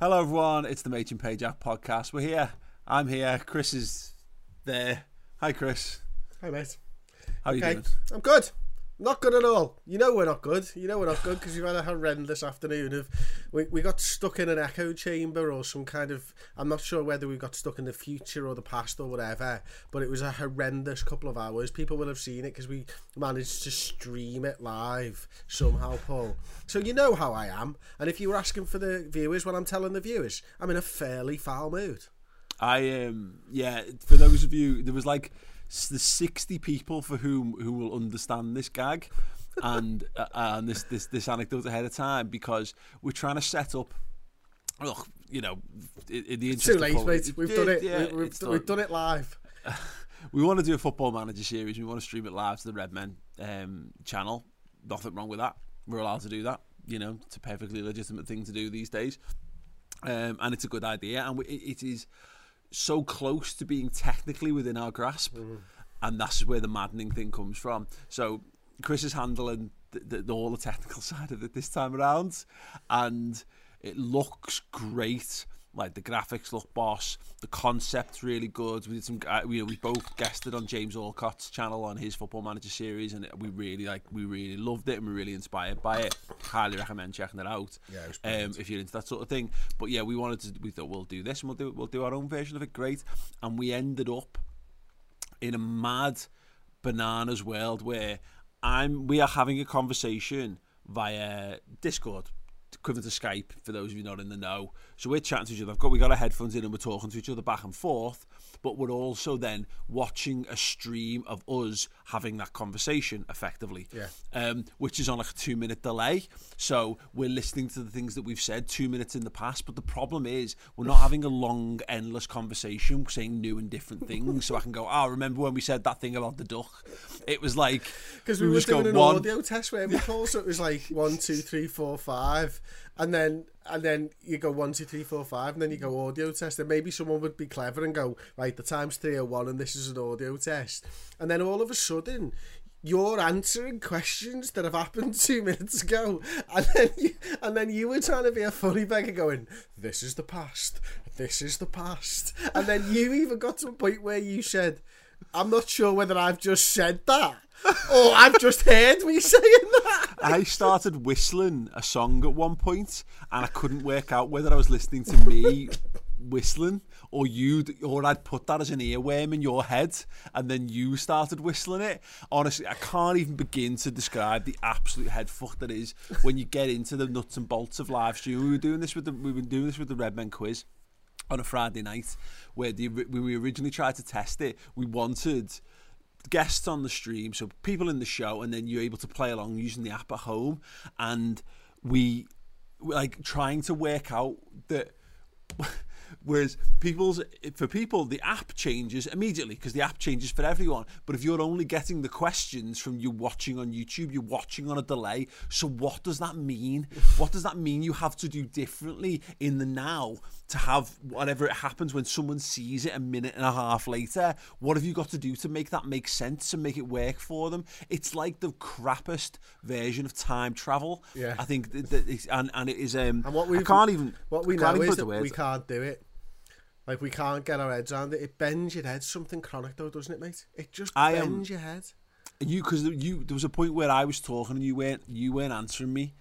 Hello, everyone. It's the Machin Pajak podcast. We're here. I'm here. Chris is there. Hi, Chris. Hi, mate. How are you doing? I'm good. Not good at all. You know we're not good. You know we're not good because we've had a horrendous afternoon of. We, we got stuck in an echo chamber or some kind of. I'm not sure whether we got stuck in the future or the past or whatever, but it was a horrendous couple of hours. People will have seen it because we managed to stream it live somehow, Paul. So you know how I am. And if you were asking for the viewers, what I'm telling the viewers, I'm in a fairly foul mood. I um yeah. For those of you, there was like the sixty people for whom who will understand this gag, and uh, and this this this anecdote ahead of time because we're trying to set up. Look, you know, in, in the It's interest too late, mate. We've done it. Yeah, we, we've, it's we've done. done it live. we want to do a football manager series. We want to stream it live to the Red Men um, channel. Nothing wrong with that. We're allowed to do that. You know, it's a perfectly legitimate thing to do these days, um, and it's a good idea. And we, it, it is so close to being technically within our grasp, mm-hmm. and that's where the maddening thing comes from. So Chris is handling the, the, all the technical side of it this time around, and it looks great. Like the graphics look boss, the concept's really good. We did some, uh, we, we both guested on James Alcott's channel on his Football Manager series, and we really like, we really loved it, and we're really inspired by it. Highly recommend checking it out. Yeah, it um, if you're into that sort of thing. But yeah, we wanted to, we thought we'll do this, and we'll do, we'll do our own version of it. Great, and we ended up in a mad bananas world where I'm we are having a conversation via Discord, equivalent to Skype for those of you not in the know. So we're chatting to each other. I've got we got our headphones in and we're talking to each other back and forth, but we're also then watching a stream of us having that conversation effectively. Yeah. Um, which is on like a two minute delay. So we're listening to the things that we've said two minutes in the past, but the problem is we're not having a long, endless conversation saying new and different things. so I can go, oh, remember when we said that thing about the duck? It was like Because we, were just go doing an one- audio test where we call, so it was like one, two, three, four, five, and then and then you go one, two, three, four, five, and then you go audio test, and maybe someone would be clever and go right, the time's three three oh one, and this is an audio test, and then all of a sudden. You're answering questions that have happened two minutes ago, and then you, and then you were trying to be a funny beggar, going, "This is the past, this is the past," and then you even got to a point where you said, "I'm not sure whether I've just said that or I've just heard me saying that." I started whistling a song at one point, and I couldn't work out whether I was listening to me whistling or you, or I'd put that as an earworm in your head, and then you started whistling it. Honestly, I can't even begin to describe the absolute head fuck that is when you get into the nuts and bolts of live stream. We were doing this with the, we've been doing this with the Red Men quiz on a Friday night, where the, we originally tried to test it, we wanted guests on the stream, so people in the show, and then you're able to play along using the app at home. And we like trying to work out that. Whereas people's for people the app changes immediately because the app changes for everyone. But if you're only getting the questions from you watching on YouTube, you're watching on a delay. So what does that mean? What does that mean you have to do differently in the now to have whatever it happens when someone sees it a minute and a half later? What have you got to do to make that make sense and make it work for them? It's like the crappiest version of time travel. Yeah. I think that, that and and it is um And what we can't even what we can't know is put that we can't do it. Like we can't get our heads around it. It bends your head. Something chronic though, doesn't it, mate? It just I am- bends your head. you because you there was a point where I was talking and you weren't you weren't answering me,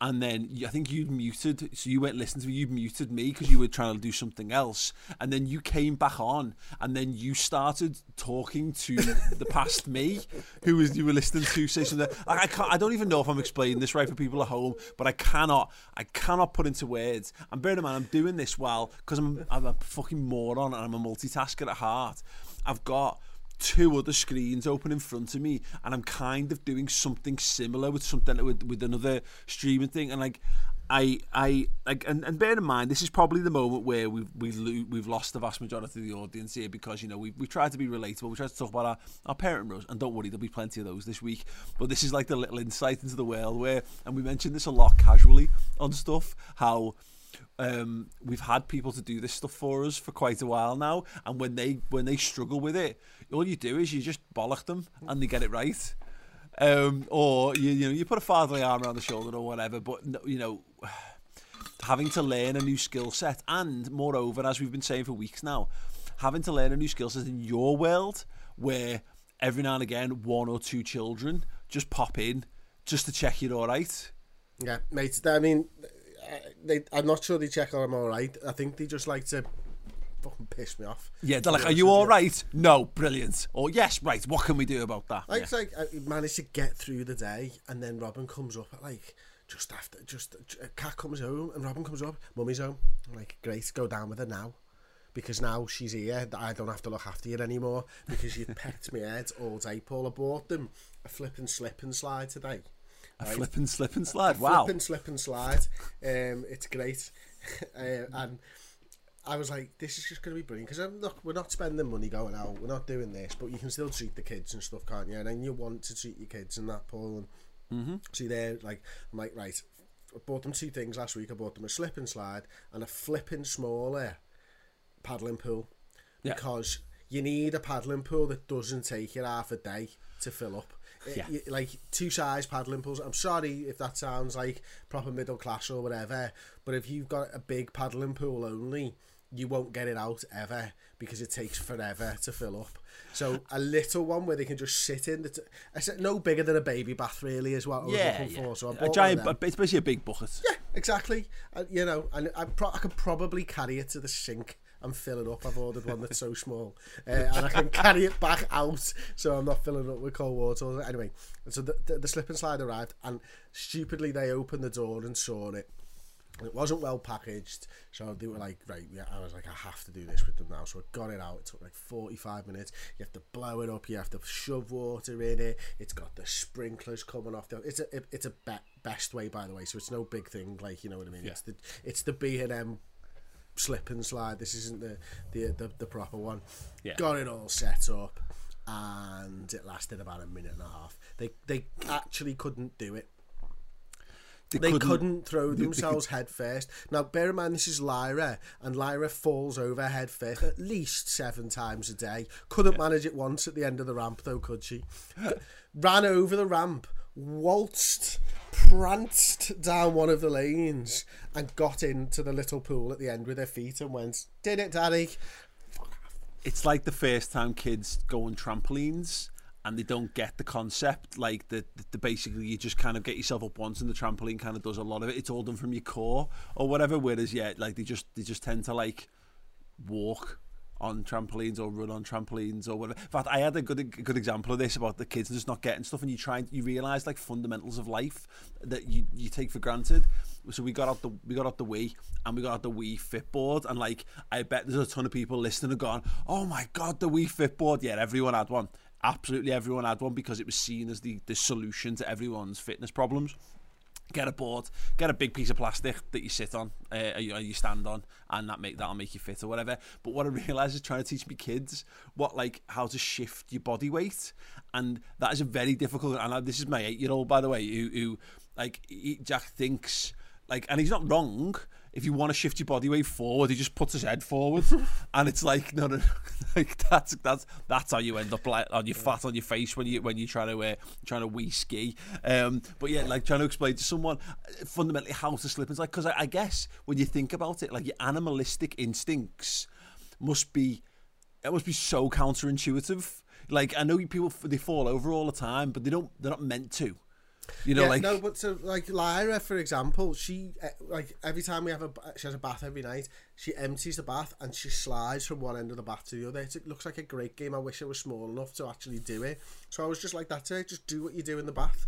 and then I think you'd muted, so you weren't listening to me. You muted me because you were trying to do something else, and then you came back on, and then you started talking to the past me, who was you were listening to say something. Like, I can't, I don't even know if I'm explaining this right for people at home, but I cannot, I cannot put into words. And bear in mind, I'm doing this while because I'm I'm a fucking moron and I'm a multitasker at heart. I've got two other screens open in front of me and I'm kind of doing something similar with something with, with another streaming thing and like I I like and, and bear in mind this is probably the moment where we've we've lo- we've lost the vast majority of the audience here because you know we we tried to be relatable we tried to talk about our, our parent rows and don't worry there'll be plenty of those this week but this is like the little insight into the world where and we mentioned this a lot casually on stuff how um, we've had people to do this stuff for us for quite a while now, and when they when they struggle with it, all you do is you just bollock them and they get it right. Um, or you you know you put a fatherly arm around the shoulder or whatever, but you know having to learn a new skill set, and moreover, as we've been saying for weeks now, having to learn a new skill set in your world where every now and again one or two children just pop in just to check you're all right. Yeah, mate. I mean, they, I'm not sure they check I'm all right. I think they just like to fucking piss me off. Yeah, they're like, "Are you all right?" No, brilliant. Or yes, right. What can we do about that? Like, Yeah. it's like I managed to get through the day, and then Robin comes up at like just after, just a cat comes home, and Robin comes up, mummy's home. I'm like, great, go down with her now. Because now she's here, I don't have to look after you anymore because you've pecked my head all day, Paul. I bought them a flip and slip and slide today. A right? flip and slip and slide. Wow. Flip and slip and slide. Um, it's great. uh, and I was like, this is just going to be brilliant because look, we're not spending money going out. We're not doing this, but you can still treat the kids and stuff, can't you? And then you want to treat your kids and that, Paul. And Mm-hmm. see there, like I'm like, right. I bought them two things last week. I bought them a slip and slide and a flipping smaller paddling pool Yeah. because you need a paddling pool that doesn't take you half a day to fill up. Yeah. like two size paddling pools. I'm sorry if that sounds like proper middle class or whatever, but if you've got a big paddling pool only, you won't get it out ever because it takes forever to fill up. So a little one where they can just sit in. I said no bigger than a baby bath really is what I was Yeah, looking yeah. for. So I a giant. It's basically a big bucket. Yeah, exactly. Uh, you know, and I, pro- I could probably carry it to the sink and fill it up. I've ordered one that's so small, uh, and I can carry it back out, so I'm not filling up with cold water. Anyway, so the, the, the slip and slide arrived, and stupidly they opened the door and saw it. It wasn't well packaged, so they were like, right, yeah. I was like, I have to do this with them now. So I got it out. It took like 45 minutes. You have to blow it up. You have to shove water in it. It's got the sprinklers coming off. The, it's a it, it's a be- best way, by the way. So it's no big thing, like you know what I mean. It's the it's the B and M slip and slide. This isn't the the the, the proper one. Yeah. Got it all set up, and it lasted about a minute and a half. They they actually couldn't do it. They couldn't, throw they- they themselves head first. Now, bear in mind, this is Lyra, and Lyra falls over head first at least seven times a day. Couldn't manage it once at the end of the ramp, though, could she? Ran over the ramp, waltzed, pranced down one of the lanes, and got into the little pool at the end with their feet and went, Did it, Daddy? It's like the first time kids go on trampolines and they don't get the concept. Like the, the, the basically you just kind of get yourself up once and the trampoline kind of does a lot of it. It's all done from your core or whatever. Whereas yeah, like they just they just tend to like walk on trampolines or run on trampolines or whatever. In fact, I had a good a good example of this about the kids just not getting stuff, and you try and you realise like fundamentals of life that you you take for granted. So we got out the we got out the Wii and we got out the Wii Fitboard, and like I bet there's a ton of people listening and going, "Oh my god, the Wii Fitboard!" Yeah, everyone had one. Absolutely, everyone had one because it was seen as the the solution to everyone's fitness problems get a board, get a big piece of plastic that you sit on, uh, or you, stand on, and that make that'll make you fit or whatever. But what I realise is trying to teach me kids what like how to shift your body weight, and that is a very difficult. And I, this is my eight year old, by the way, who, who like he, Jack thinks like, and he's not wrong. If you want to shift your body weight forward, he just puts his head forward, and it's like no, no, no, like that's that's that's how you end up like on your fat on your face when you when you're trying to uh, trying to Wii ski. Um, but yeah, like trying to explain to someone uh, fundamentally how to slip. It's like because I, I guess when you think about it, like your animalistic instincts must be it must be so counterintuitive. Like I know people they fall over all the time, but they don't. They're not meant to. You know, yeah, like no, but so like Lyra, for example, she eh, like every time we have a she has a bath every night. She empties the bath and she slides from one end of the bath to the other. It looks like a great game. I wish it was small enough to actually do it. So I was just like, that's it. Just do what you do in the bath.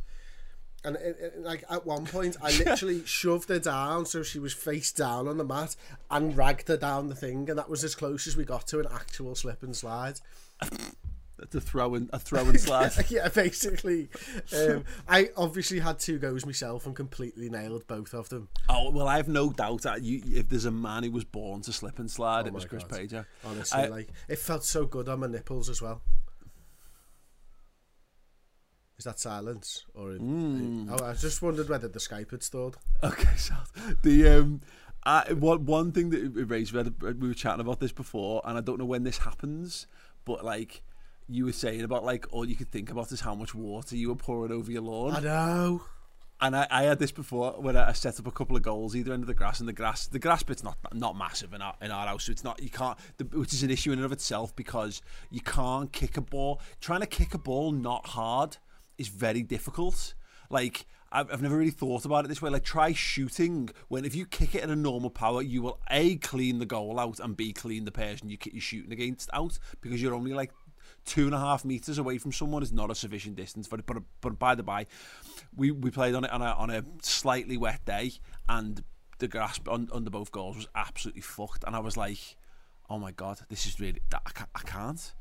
And it, it- like at one point, I literally shoved her down so she was face down on the mat and dragged her down the thing, and that was as close as we got to an actual slip and slide. to throw in a throw and slide. yeah, basically. Um, I obviously had two goes myself and completely nailed both of them. oh well, I have no doubt that you, if there's a man who was born to slip and slide, it Oh was Chris God. Pajak. Honestly, I- like it felt so good on my nipples as well. Is that silence or? Hmm. Oh, I just wondered whether the Skype had stalled. Okay, so the um, I, one one thing that it raised, we, had, we were chatting about this before, and I don't know when this happens, but like you were saying about like all you could think about is how much water you were pouring over your lawn. I know. And I, I had this before when I set up a couple of goals either end of the grass and the grass the grass bit's not not massive in our in our house so it's not you can't the, which is an issue in and of itself because you can't kick a ball trying to kick a ball not hard is very difficult like I've, I've never really thought about it this way like try shooting when if you kick it at a normal power you will a clean the goal out and b clean the person you, you're shooting against out because you're only like two and a half meters away from someone is not a sufficient distance. But but by the by, we we played on it on a on a slightly wet day, and the grass on, under both goals was absolutely fucked. And I was like, oh my god, this is really I can't. I can't.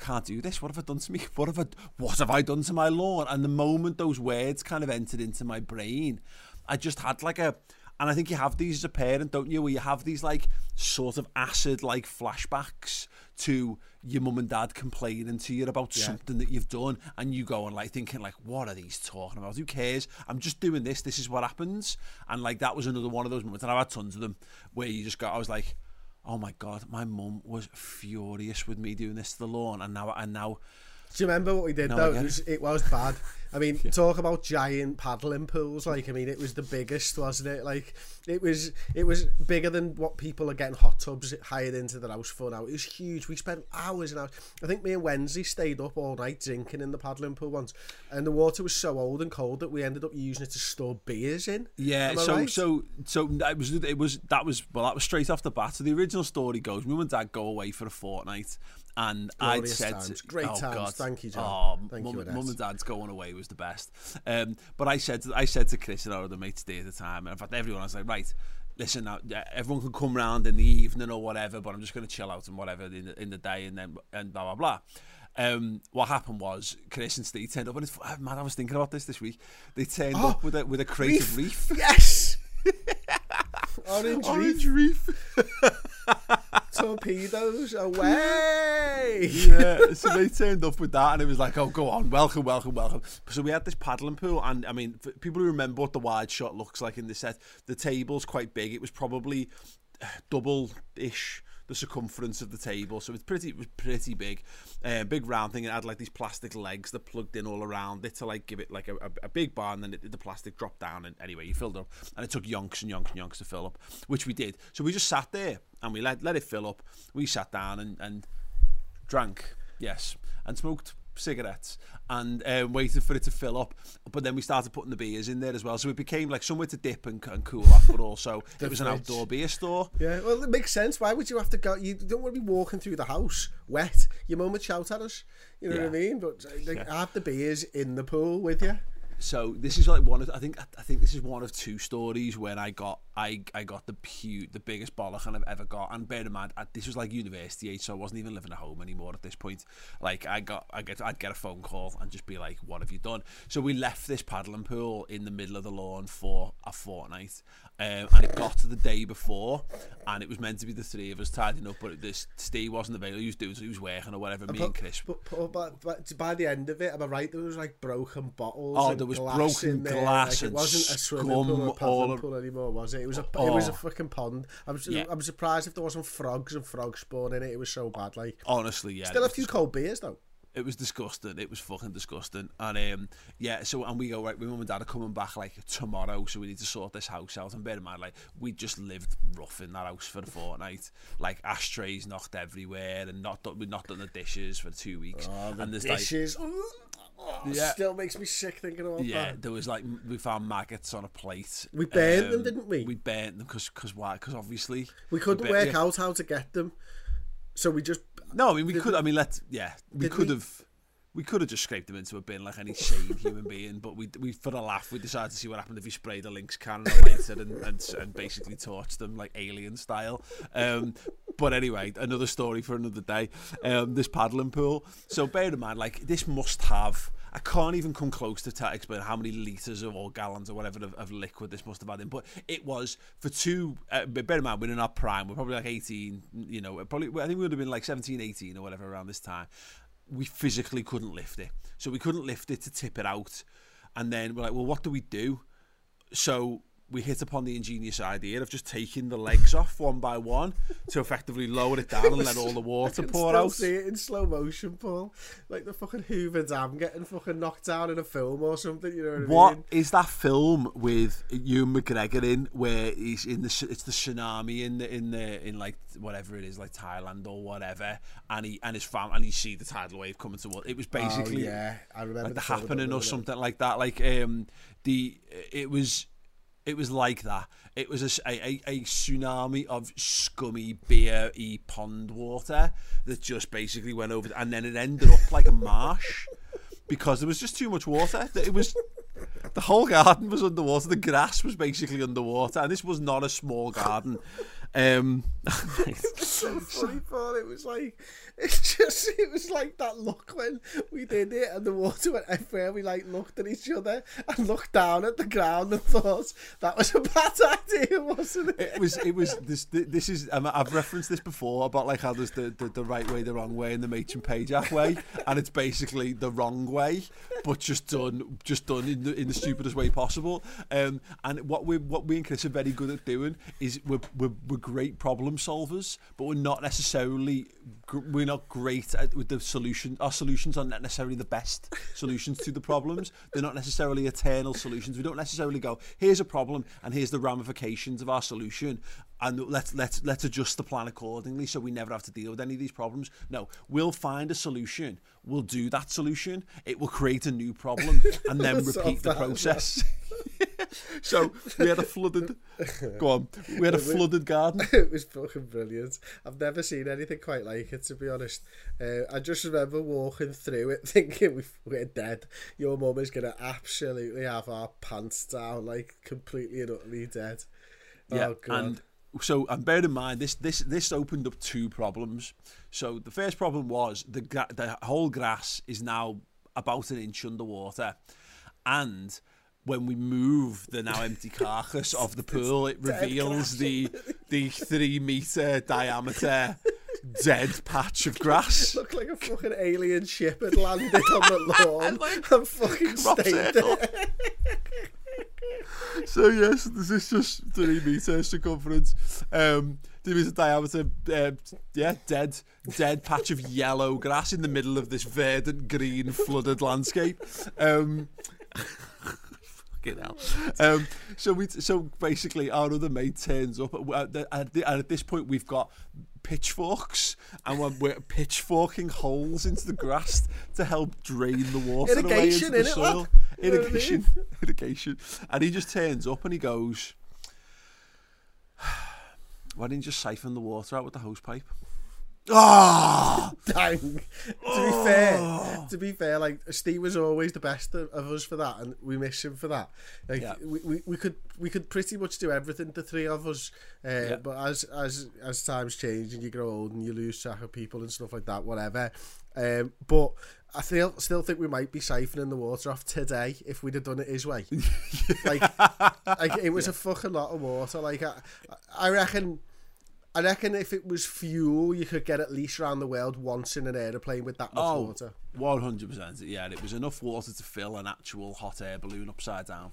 Can't do this. What have I done to me? What have I? What have I done to my lawn? And the moment those words kind of entered into my brain, I just had like a, and I think you have these as a parent, don't you? Where you have these like sort of acid like flashbacks to your mum and dad complaining to you about something that you've done, and you go and like thinking like, what are these talking about? Who cares? I'm just doing this. This is what happens. And like that was another one of those moments, and I've had tons of them where you just got. I was like. Oh my god, my mum was furious with me doing this to the lawn, and now and now Do you remember what we did No, though? It was, it was bad. I mean, talk about giant paddling pools. Like, I mean, it was the biggest, wasn't it? Like, it was it was bigger than what people are getting hot tubs hired into their house for now. It was huge. We spent hours and hours. I think me and Wednesday stayed up all night drinking in the paddling pool once, and the water was so old and cold that we ended up using it to store beers in. Yeah, so right? so so it was it was that was well that was straight off the bat. So the original story goes, mum and dad go away for a fortnight, and I'd said, times. Great oh times. God, Thank you, John. Oh, Thank mum, you, mum and dad's going away was the best. Um, but I said to, I said to Chris and our other mates there at the time, and in fact everyone I was like, right. Listen, now everyone can come round in the evening or whatever, but I'm just going to chill out and whatever in the, in the day, and then and blah blah blah. Um, what happened was Chris and Steve turned up, and it's man, I was thinking about this this week. They turned Oh, up with a with a crate of reef. Yes. Orange, Orange reef reef. torpedoes away. yeah, so they turned up with that, and it was like, oh, go on, welcome, welcome, welcome. So we had this paddling pool, and I mean, people who remember what the wide shot looks like in the set, the table's quite big. It was probably uh, double-ish the circumference of the table, so it's pretty, it was pretty big, uh, big round thing. It had like these plastic legs that plugged in all around it to like give it like a, a, a big bar, and then it, the plastic dropped down, and anyway, you filled up, and it took yonks and yonks and yonks to fill up, which we did. So we just sat there and we let let it fill up. We sat down and and drank, yes, and smoked cigarettes and um, waited for it to fill up. But then we started putting the beers in there as well, so it became like somewhere to dip and, and cool off, but also it was an outdoor beer store. Yeah, well, it makes sense. Why would you have to go? You don't want to be walking through the house wet. Your mum would shout at us. You know what I mean? But uh, like, have the beers in the pool with you. So this is like one of I think I think this is one of two stories when I got I I got the pu the biggest bollock I've ever got. And bear in mind, I, this was like university age, so I wasn't even living at home anymore at this point. Like I got I get I'd get a phone call and just be like, "What have you done?" So we left this paddling pool in the middle of the lawn for a fortnight, um, and it got to the day before, and it was meant to be the three of us tidying up, but this Steve wasn't available. He was doing he was working or whatever. Me and Chris. But, but, but, but by the end of it, am I right? There was like broken bottles. Oh, and there was glass broken there. glass like, it and wasn't a swimming pool or a pool anymore, was it? It was a it was a Oh. fucking pond. I'm Yeah. I was surprised if there wasn't frogs and frog spawn in it. It was so bad. Like Honestly, yeah. still a few cold beers though. It was disgusting. It was fucking disgusting. And um, yeah, so and we go right. My mum and dad are coming back like tomorrow, so we need to sort this house out. And bear in mind, like we just lived rough in that house for a fortnight. Like ashtrays knocked everywhere, and not done, we've not done the dishes for two weeks. Oh, the and there's dishes. Oh, Yeah. Still makes me sick thinking about like yeah, that. there was like we found maggots on a plate. Um, We burnt them, didn't we? We burnt them because because why? Because obviously We couldn't bur- work yeah. out how to get them, so we just No, I mean we could. I mean, let's. Yeah, we could we? have. We could have just scraped them into a bin like any sane human being, but we, we for a laugh, we decided to see what happened if we sprayed a Lynx can in a lighter and, and, and basically torched them like alien style. Um, but anyway, another story for another day. Um, this paddling pool. So bear in mind, like this must have. I can't even come close to t- explain how many litres of or gallons or whatever of, of liquid this must have had in. But it was for two. Uh, bear in mind, we're in our prime. We're probably like 18. You know, probably. I think we would have been like 17, 18 or whatever around this time we physically couldn't lift it. So we couldn't lift it to tip it out. And then we're like, well, what do we do? So we hit upon the ingenious idea of just taking the legs off one by one to effectively lower it down and let all the water pour out. see it in slow motion, Paul. Like the fucking Hoover Dam getting fucking knocked down in a film or something. You know what, I mean? is that film with Ewan McGregor in where he's in the it's the tsunami in the in the in like whatever it is like Thailand or whatever and he and his fam and you see the tidal wave coming towards it was basically oh, yeah, I remember like the happening or something like that. Like um, the it was it was like that. It was a a tsunami of scummy beer pond water that just basically went over, and then it ended up like a marsh because there was just too much water. It was the whole garden was underwater. The grass was basically underwater, and this was not a small garden. Um, so funny. It was like, it's just, it was like that look when we did it and the water went everywhere. We like looked at each other and looked down at the ground and thought that was a bad idea, wasn't it? it was it was this this is um, I've referenced this before about like how there's the, the, the right way the wrong way and the Machin Pajak way and it's basically the wrong way but just done just done in the in the stupidest way possible um, and what we what we and Chris are very good at doing is we're, we're, we're great problem solvers but we're not necessarily we're not great at, with the solution our solutions are not necessarily the best solutions to the problems. They're not necessarily eternal solutions. We don't necessarily go here's a problem and here's the ramifications of our solution and let's let's let's adjust the plan accordingly so we never have to deal with any of these problems no we'll find a solution we'll do that solution it will create a new problem and then repeat the that as well. process so we had a flooded go on we had a flooded garden it was fucking brilliant. I've never seen anything quite like it, to be honest. Uh, I just remember walking through it thinking we- we're dead. Your mum is going to absolutely have our pants down, like completely and utterly dead. oh, God. and so and bear in mind this this this opened up two problems. So the first problem was the the whole grass is now about an inch underwater, and when we move the now empty carcass of the pool, it reveals the the three meter diameter dead patch of grass. Looked like a fucking alien ship had landed on the lawn and fucking stayed there. Up. so yes, this is just three meters circumference. Um, there is a diameter, uh, yeah, dead, dead patch of yellow grass in the middle of this verdant green flooded landscape. Um, fucking hell. Um, so we, so basically, our other mate turns up, at at the- and at this point, we've got pitchforks, and we're, we're pitchforking holes into the grass to help drain the water Irrigation, away into the innit, soil. You know what I Irrigation, irrigation, and he just turns up and he goes. Why didn't you just siphon the water out with the hose pipe? Ah! Dang. to be fair, to be fair, like Steve was always the best of, of us for that, and we miss him for that. Like Yeah. we, we, we could we could pretty much do everything, the three of us. Uh, But as as as times change and you grow old and you lose track of people and stuff like that, whatever. Um, but I feel still think we might be siphoning the water off today if we'd have done it his way. like, like it was a fucking lot of water. Like I, I reckon. I reckon if it was fuel, you could get at least around the world once in an aeroplane with that much Oh, water. 100%. Yeah, and it was enough water to fill an actual hot air balloon upside down.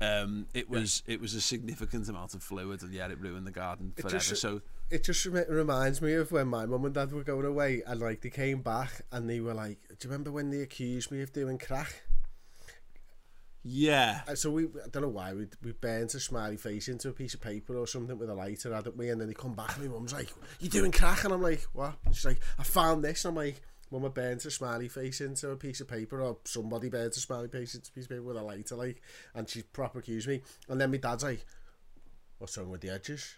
Um, it was it was a significant amount of fluid, and yeah, it ruined the garden It forever. just- so It just remi- reminds me of when my mum and dad were going away and like they came back and they were like, "Do you remember when they accused me of doing crack?" Yeah, Uh, So we, I don't know why, we we burnt a smiley face into a piece of paper or something with a lighter, hadn't we? And then they come back and my mum's like, "You doing crack?" And I'm like, "What?" She's like, "I found this." And I'm like, "Mum, I burnt a smiley face into a piece of paper, or somebody burnt a smiley face into a piece of paper with a lighter, like." And she proper accused me. And then my dad's like, "What's wrong with the edges?"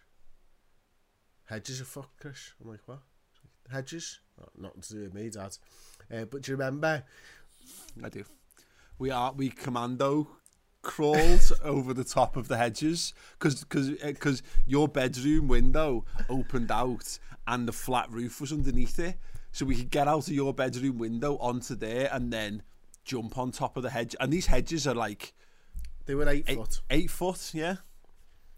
Hedges are fucked, Chris. I'm like, what? Hedges? Oh, nothing to do with me, Dad. Uh, but do you remember? I do. We are we commando crawled over the top of the hedges because because eh, your bedroom window opened out and the flat roof was underneath it, so we could get out of your bedroom window onto there and then jump on top of the hedge. And these hedges are like They were eight, eight, foot. eight foot, yeah.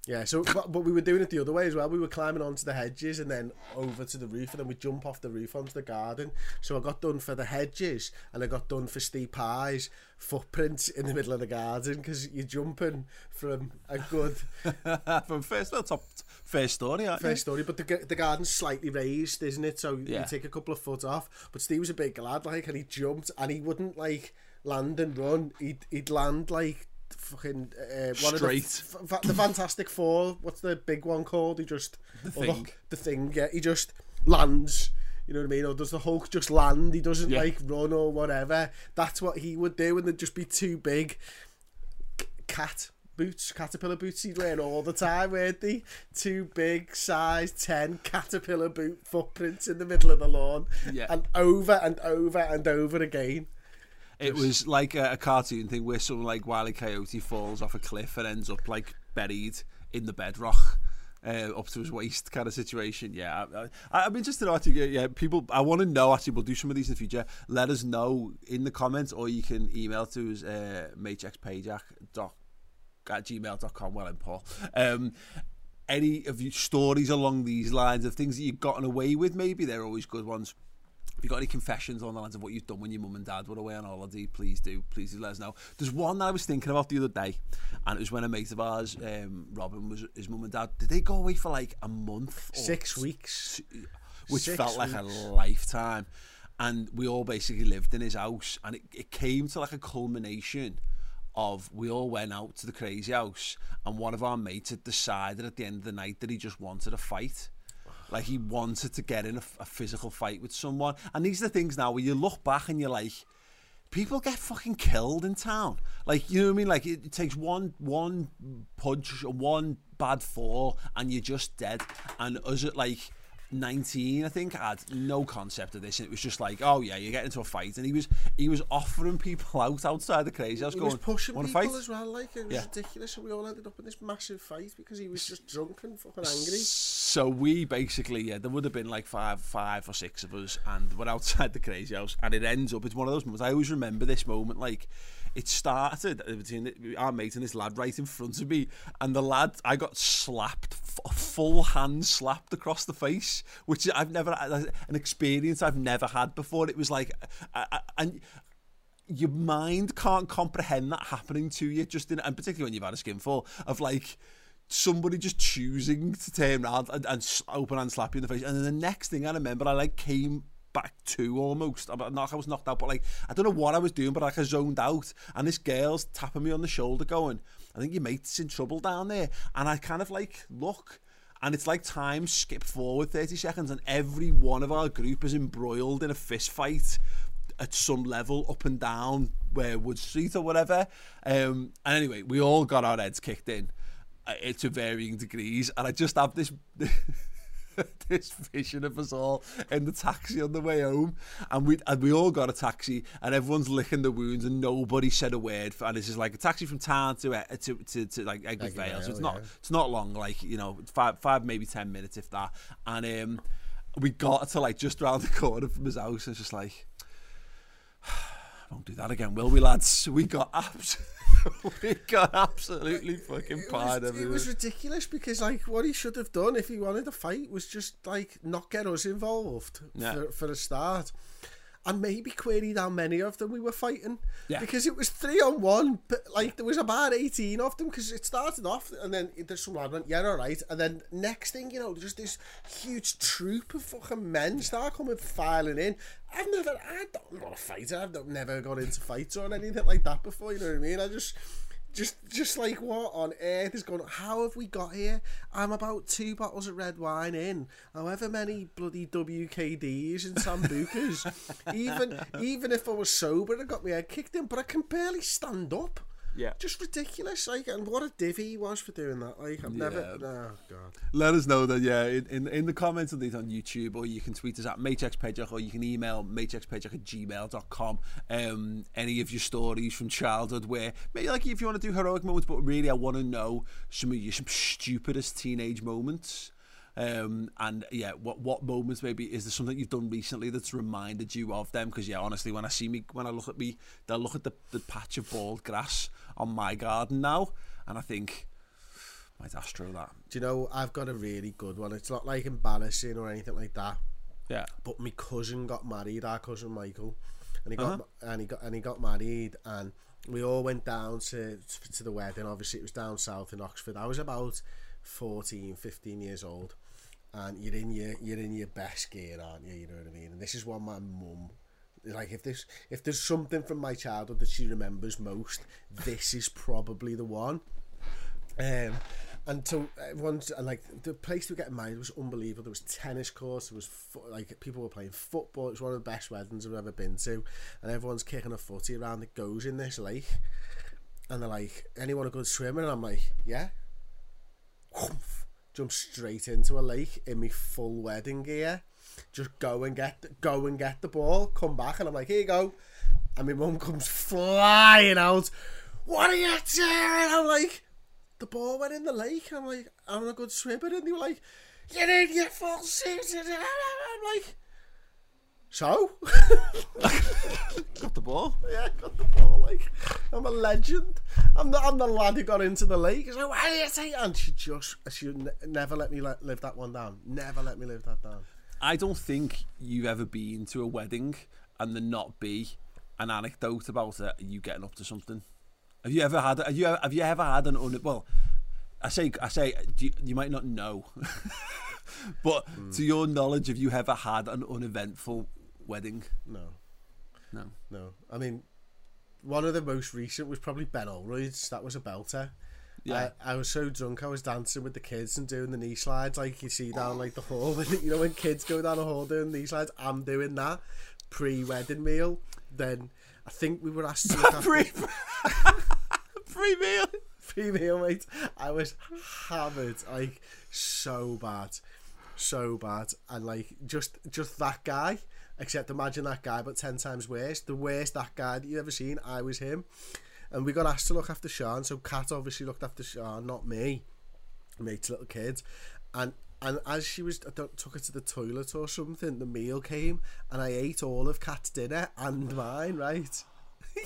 Yeah, so but, but we were doing it the other way as well. We were climbing onto the hedges and then over to the roof, and then we jump off the roof onto the garden. So I got done for the hedges, and I got done for Steve Pye's footprints in the middle of the garden because you're jumping from a good From first well, top first story, aren't first story, but the the garden's slightly raised, isn't it? So Yeah. you take a couple of foot off. But Steve was a big lad, like, and he jumped, and he wouldn't like land and run. He'd he'd land like fucking uh, one Straight. of the, f- the Fantastic Four. What's the big one called? He just The or Thing. The, thing. Yeah, he just lands. You know what I mean? Or does the Hulk just land? He doesn't Yeah. like run or whatever. That's what he would do, and they'd just be too big c- cat boots, caterpillar boots he'd wear all the time, weren't they? Two big size 10 caterpillar boot footprints in the middle of the lawn. Yeah. And over and over and over again. It was like a, a cartoon thing where someone like Wile E. Coyote falls off a cliff and ends up like buried in the bedrock. Uh, up to his waist kind of situation. Yeah, I, I, I'm interested to actually. Yeah, people. I want to know. Actually, we'll do some of these in the future. Let us know in the comments, or you can email to us uh, matexpayjack dot at gmail.com. Well, and Paul. Um, any of your stories along these lines of things that you've gotten away with? Maybe they're always good ones. You've got any confessions on the lines of what you've done when your mum and dad were away on holiday, please do. Please do let us know. There's one that I was thinking about the other day, and it was when a mate of ours, um, Robin, was his mum and dad. Did they go away for like a month? or Six weeks. which Six felt like a lifetime. And we all basically lived in his house, and it, it came to like a culmination of we all went out to the crazy house, and one of our mates had decided at the end of the night that he just wanted a fight. Like he wanted to get in a, a physical fight with someone. And these are the things now where you look back and you're like, people get fucking killed in town. Like you know what I mean? Like it, it takes one one punch, one bad fall, and you're just dead. And us like 19, I think, had no concept of this, and it was just like, oh yeah, you get into a fight, and he was he was offering people out outside the crazy house, He going, was pushing "Want people fight?" as well, like it was Yeah. ridiculous, and we all ended up in this massive fight because he was just drunk and fucking angry. So we basically, yeah, there would have been like five, five or six of us, and we're outside the crazy house, and it ends up. It's one of those moments. I always remember this moment, like it started between our mate and this lad right in front of me, and the lad, I got slapped, a full hand slapped across the face, which I've never an experience I've never had before. It was like, and your mind can't comprehend that happening to you just in and particularly when you've had a skinful of like somebody just choosing to turn around and, and open and slap you in the face and then the next thing I remember I like came back to almost I'm not I was knocked out but like I don't know what I was doing but like I zoned out and this girl's tapping me on the shoulder going I think your mate's in trouble down there and I kind of like look and it's like time skipped forward 30 seconds and every one of our group is embroiled in a fist fight at some level up and down where Wood Street or whatever. Um, and anyway, we all got our heads kicked in uh, to varying degrees, and I just have this. this vision of us all in the taxi on the way home, and we and we all got a taxi, and everyone's licking the wounds, and nobody said a word. And it's just like a taxi from town to uh, to, to, to like Egbert Vale, so it's not it's not long, like you know, five five maybe ten minutes if that. And um, we got to like just round the corner from his house, and it's just like. won't do that again, will we, lads? We got abs- we got absolutely fucking It pied was, it was ridiculous because, like, what he should have done if he wanted to fight was just like not get us involved Yeah. for, for a start. And maybe queried how many of them we were fighting. Yeah. Because it was three on one, but like there was about 18 of them because it started off and then there's some lad went, yeah, all right. And then next thing, you know, just this huge troop of fucking men start coming filing in. I've never, I don't, I'm not a fighter, I've never got into fights or anything like that before, you know what I mean? I just, just, just like what on earth is going on? How have we got here? I'm about two bottles of red wine in, however many bloody WKDs and Sambucas. even, even if I was sober, I got my head kicked in, but I can barely stand up. Yeah. Just ridiculous. Like, and what a divvy he was for doing that. Like, I've never. Yeah. Oh god. Let us know that, yeah, in, in, in the comments of these on YouTube, or you can tweet us at matexpedjock, or you can email matexpedjock at gmail.com. Um, any of your stories from childhood where, maybe like if you want to do heroic moments, but really I want to know some of your some stupidest teenage moments. Um, and yeah, what what moments maybe is there something you've done recently that's reminded you of them? Because yeah, honestly, when I see me, when I look at me, they'll look at the, the patch of bald grass on my garden now, and I think, might astro that. Do you know? I've got a really good one. It's not like embarrassing or anything like that. Yeah. But my cousin got married. Our cousin Michael, and he got and he got and he got married, and we all went down to to the wedding. Obviously, it was down south in Oxford. I was about 14, 15 years old, and you're in your you're in your best gear, aren't you? You know what I mean. And this is what my mum. Like if there's if there's something from my childhood that she remembers most, this is probably the one. Um, and so everyone's and like the place we get married was unbelievable. There was tennis courts. There was fo- like people were playing football. It was one of the best weddings I've ever been to, and everyone's kicking a footy around that goes in this lake. And they're like, "Anyone a good swimmer?" And I'm like, "Yeah." Jump straight into a lake in my full wedding gear. Just go and get the, go and get the ball. Come back, and I'm like, "Here you go." And my mum comes flying out. What are you doing? I'm like, the ball went in the lake. I'm like, I'm a good swimmer. And they were like, you need your full suit. I'm like, so? Got the ball. yeah, got the ball. Like, I'm a legend. I'm the, I'm the lad who got into the league. She's like, why are you saying? And she just, she n- never let me live that one down. Never let me live that down. I don't think you've ever been to a wedding and there not be an anecdote about it. You getting up to something? Have you ever had? Have you have you ever had an un? Well, I say I say you, you might not know, but to your knowledge, have you ever had an uneventful wedding? No, No. no. I mean, one of the most recent was probably Ben Olroyd's. That was a belter. Yeah. I, I was so drunk I was dancing with the kids and doing the knee slides like you see down like the hall. you know when kids go down the hall doing knee slides, I'm doing that pre-wedding meal. Then I think we were asked to look after Free, free meal. pre-meal, mate. I was hammered, like so bad, so bad, and like just just that guy. Except imagine that guy, but ten times worse. The worst that guy that you ever seen. I was him, and we got asked to look after Sean. So Kat obviously looked after Sean, not me. Mate's little kid, and and as she was, I don't, took her to the toilet or something. The meal came, and I ate all of Kat's dinner and mine. Right.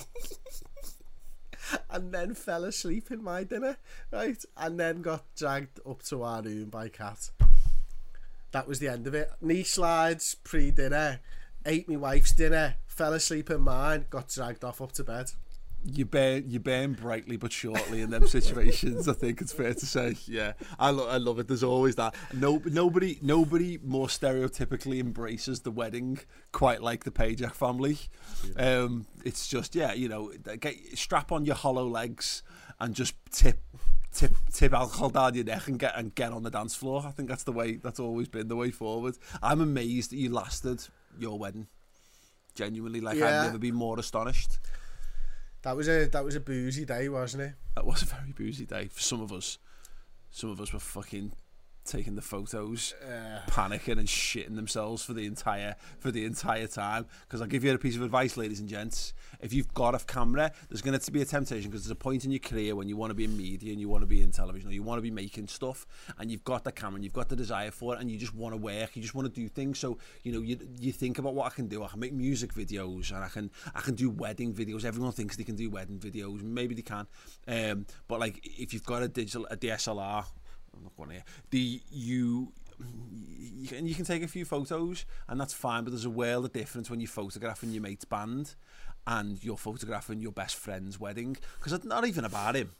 and then fell asleep in my dinner, right? And then got dragged up to our room by Kat. That was the end of it. Knee slides, pre dinner, ate my wife's dinner, fell asleep in mine, got dragged off up to bed. You burn, you burn brightly but shortly in them situations. I think it's fair to say. Yeah, I, lo- I love it. There's always that. No, nobody, nobody more stereotypically embraces the wedding quite like the Pajak family. Um, it's just yeah, you know, get, strap on your hollow legs and just tip, tip, tip alcohol down your neck and get and get on the dance floor. I think that's the way. That's always been the way forward. I'm amazed that you lasted your wedding. Genuinely, like Yeah. I've never been more astonished. That was a that was a boozy day, wasn't it? That was a very boozy day for some of us. Some of us were fucking taking the photos, panicking and shitting themselves for the entire for the entire time. Because I'll give you a piece of advice, ladies and gents. If you've got a camera, there's going to be a temptation because there's a point in your career when you want to be in media and you want to be in television or you want to be making stuff and you've got the camera and you've got the desire for it and you just want to work, you just want to do things. So you know you you think about what I can do. I can make music videos and I can I can do wedding videos. Everyone thinks they can do wedding videos. Maybe they can, um, but like if you've got a digital a DSLR I'm not going here. The you you can, you can take a few photos and that's fine, but there's a world of difference when you're photographing your mate's band and you're photographing your best friend's wedding because it's not even about him.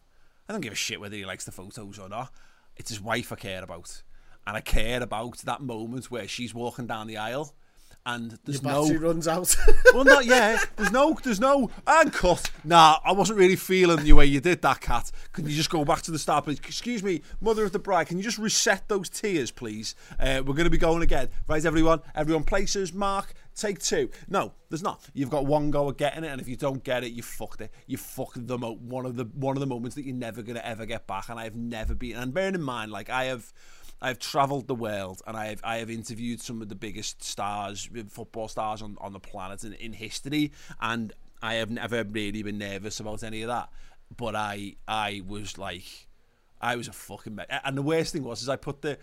I don't give a shit whether he likes the photos or not. It's his wife I care about, and I care about that moment where she's walking down the aisle and there's Your no battery runs out. well, not yet. There's no, there's no, and cut. Nah, I wasn't really feeling the way you did that, cat. Can you just go back to the start, please? Excuse me, mother of the bride. Can you just reset those tears, please? Uh, we're going to be going again, right? Everyone, everyone, places. Mark, take two. No, there's not. You've got one go at getting it, and if you don't get it, you fucked it. You fucked the mo- one of the one of the moments that you're never going to ever get back. And I have never been. And bearing in mind, like I have. I've travelled the world and I have I have interviewed some of the biggest stars, football stars on, on the planet in, in history, and I have never really been nervous about any of that. But I I was like, I was a fucking me- and the worst thing was is I put the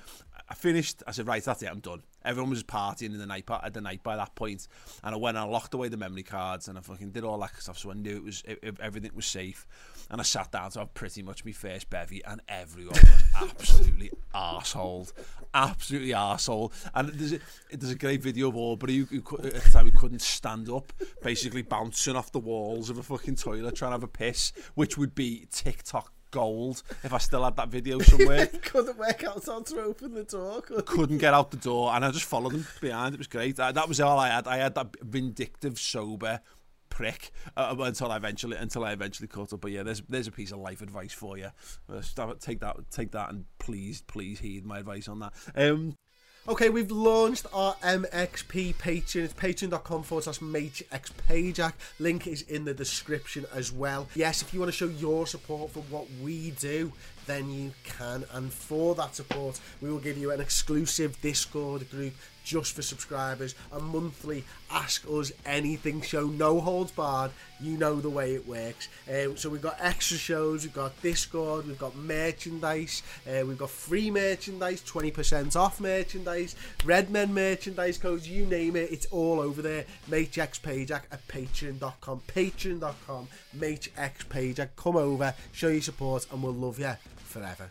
I finished. I said right, that's it, I'm done. Everyone was partying in the night at the night by that point, and I went and I locked away the memory cards and I fucking did all that stuff, so I knew it was it, it- everything was safe. And I sat down to have pretty much my first bevy, and everyone was absolutely arseholed, absolutely arsehole. And there's a, there's a great video of Aubrey who, who at the time he couldn't stand up, basically bouncing off the walls of a fucking toilet trying to have a piss, which would be TikTok gold if I still had that video somewhere. Couldn't work out how to open the door. could couldn't get out the door, and I just followed him behind. It was great. That, that was all I had. I had that vindictive, sober prick uh, until I eventually until I eventually caught up. But yeah, there's there's a piece of life advice for you. Uh, take that, take that, and please, please heed my advice on that. Um, Okay, we've launched our MXP Patreon. It's patreon.com forward slash MachinXPajak. Link is in the description as well. Yes, if you want to show your support for what we do, then you can. And for that support, we will give you an exclusive Discord group just for subscribers, a monthly Ask Us Anything show, no holds barred. You know the way it works. Um, so we've got extra shows, we've got Discord, we've got merchandise, uh, we've got free merchandise, 20% off merchandise, Redmen merchandise codes, you name it, it's all over there. MachinXPajak at patreon.com, patreon.com, MachinXPajak. Come over, show your support, and we'll love you forever.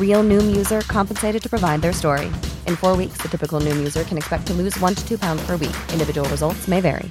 Real Noom user compensated to provide their story. In four weeks, the typical Noom user can expect to lose one to two pounds per week. Individual results may vary.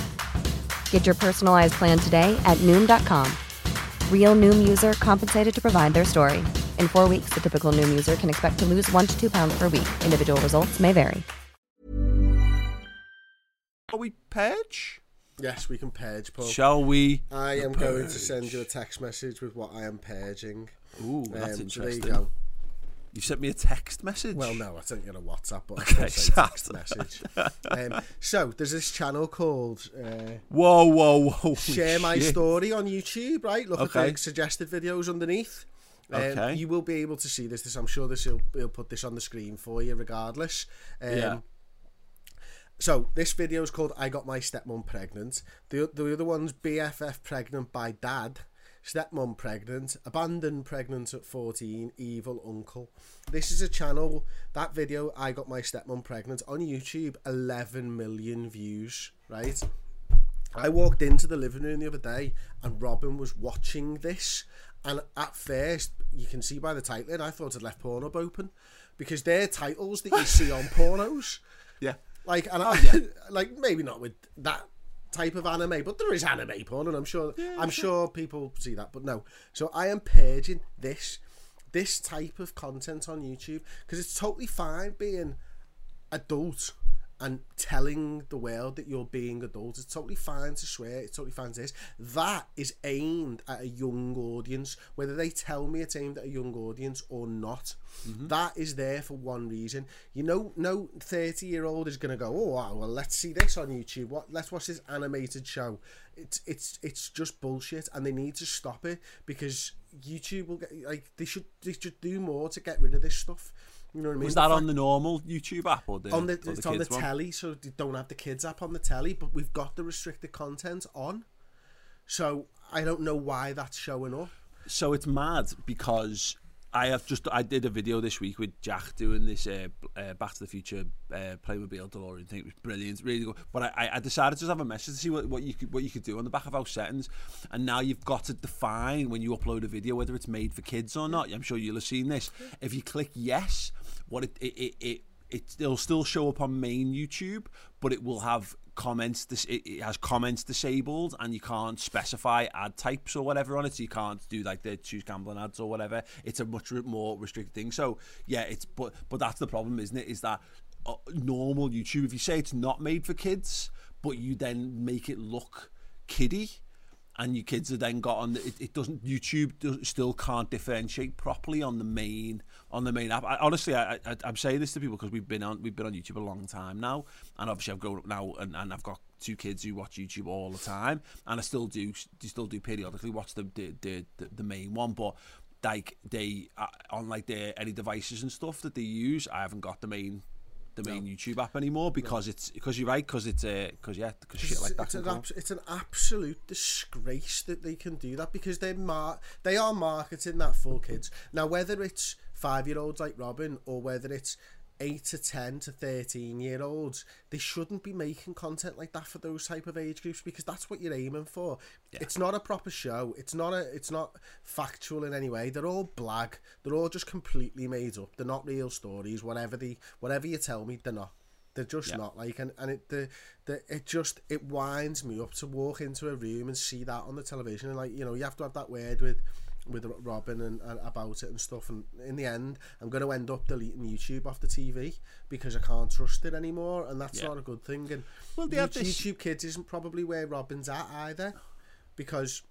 Get your personalized plan today at Noom.com. Real Noom user compensated to provide their story. In four weeks, the typical Noom user can expect to lose one to two pounds per week. Individual results may vary. Shall we purge? Yes, we can purge, Paul. Shall we? I am going to send you a text message with what I am purging. Ooh, that's Um, so there interesting. you go. You sent me a text message. Well, no, I sent you a WhatsApp, but Okay, I say text message. Um, so there's this channel called uh, Whoa, whoa, whoa! Share My. Story on YouTube. Right, look Okay. at the suggested videos underneath. Um, Okay. You will be able to see this. This I'm sure this will will put this on the screen for you, regardless. Um, Yeah. So this video is called "I Got My Stepmom Pregnant." The the other one's BFF Pregnant by Dad. Stepmom pregnant, abandoned pregnant at 14, evil uncle. This is a channel, that video, I got my stepmom pregnant, on YouTube, 11 million views, right? I walked into the living room the other day and Robin was watching this. And at first, you can see by the title, I thought I'd left Pornhub open because they're titles that you see on pornos. Yeah. Like, and I, oh, yeah. like maybe not with that type of anime, but there is anime porn, and I'm sure I'm sure people see that. But no, so I am purging this this type of content on YouTube because it's totally fine being adult and telling the world that you're being adult. It's totally fine to swear. It's totally fine to this. That is aimed at a young audience, whether they tell me it's aimed at a young audience or not. Mm-hmm. That is there for one reason. You know, no thirty-year-old is going to go, "Oh, wow, well, let's see this on YouTube. What? Let's watch this animated show." It's it's it's just bullshit, and they need to stop it because YouTube will get like they should they should do more to get rid of this stuff. You know what I mean? Was that fact- on the normal YouTube app or the on the, or the it's on the one? telly, so they don't have the kids app on the telly, but we've got the restricted content on. So I don't know why that's showing up. So it's mad because I have just I did a video this week with Jack doing this uh, uh, Back to the Future uh, Playmobil DeLorean thing. It was brilliant, really good. But I, I decided to just have a message to see what, what you could what you could do on the back of our settings. And now you've got to define when you upload a video whether it's made for kids or not. I'm sure you'll have seen this. If you click yes, what it it it, it it it'll still show up on main YouTube, but it will have comments. It, it has comments disabled, and you can't specify ad types or whatever on it. So you can't do like the choose gambling ads or whatever. It's a much more restricted thing. So yeah, it's but but that's the problem, isn't it? Is that uh, normal YouTube? If you say it's not made for kids, but you then make it look kiddie and your kids are then got on it, it doesn't YouTube still can't differentiate properly on the main on the main app. I, honestly I, I, I'm saying this to people because we've been on we've been on YouTube a long time now and obviously I've grown up now and, and I've got two kids who watch YouTube all the time and I still do still do periodically watch the, the, the, the main one but like they uh, on like their any devices and stuff that they use I haven't got the main the main YouTube app anymore because it's because you're right because it's uh because yeah because shit like that it's, an abs- it's an absolute disgrace that they can do that because they're mar- they are marketing that for kids. Now, whether it's five year olds like Robin or whether it's eight to ten to thirteen year olds, they shouldn't be making content like that for those type of age groups because that's what you're aiming for. It's not a proper show. It's not a. It's not factual in any way. They're all blag. They're all just completely made up. They're not real stories. Whatever the whatever you tell me, they're not. They're just not like, and, and it the, the it just it winds me up to walk into a room and see that on the television, and like you know you have to have that word with with Robin and, and about it and stuff, and in the end I'm going to end up deleting YouTube off the TV because I can't trust it anymore, and that's Yeah. not a good thing. And Well, they YouTube, have this- YouTube Kids isn't probably where Robin's at either, because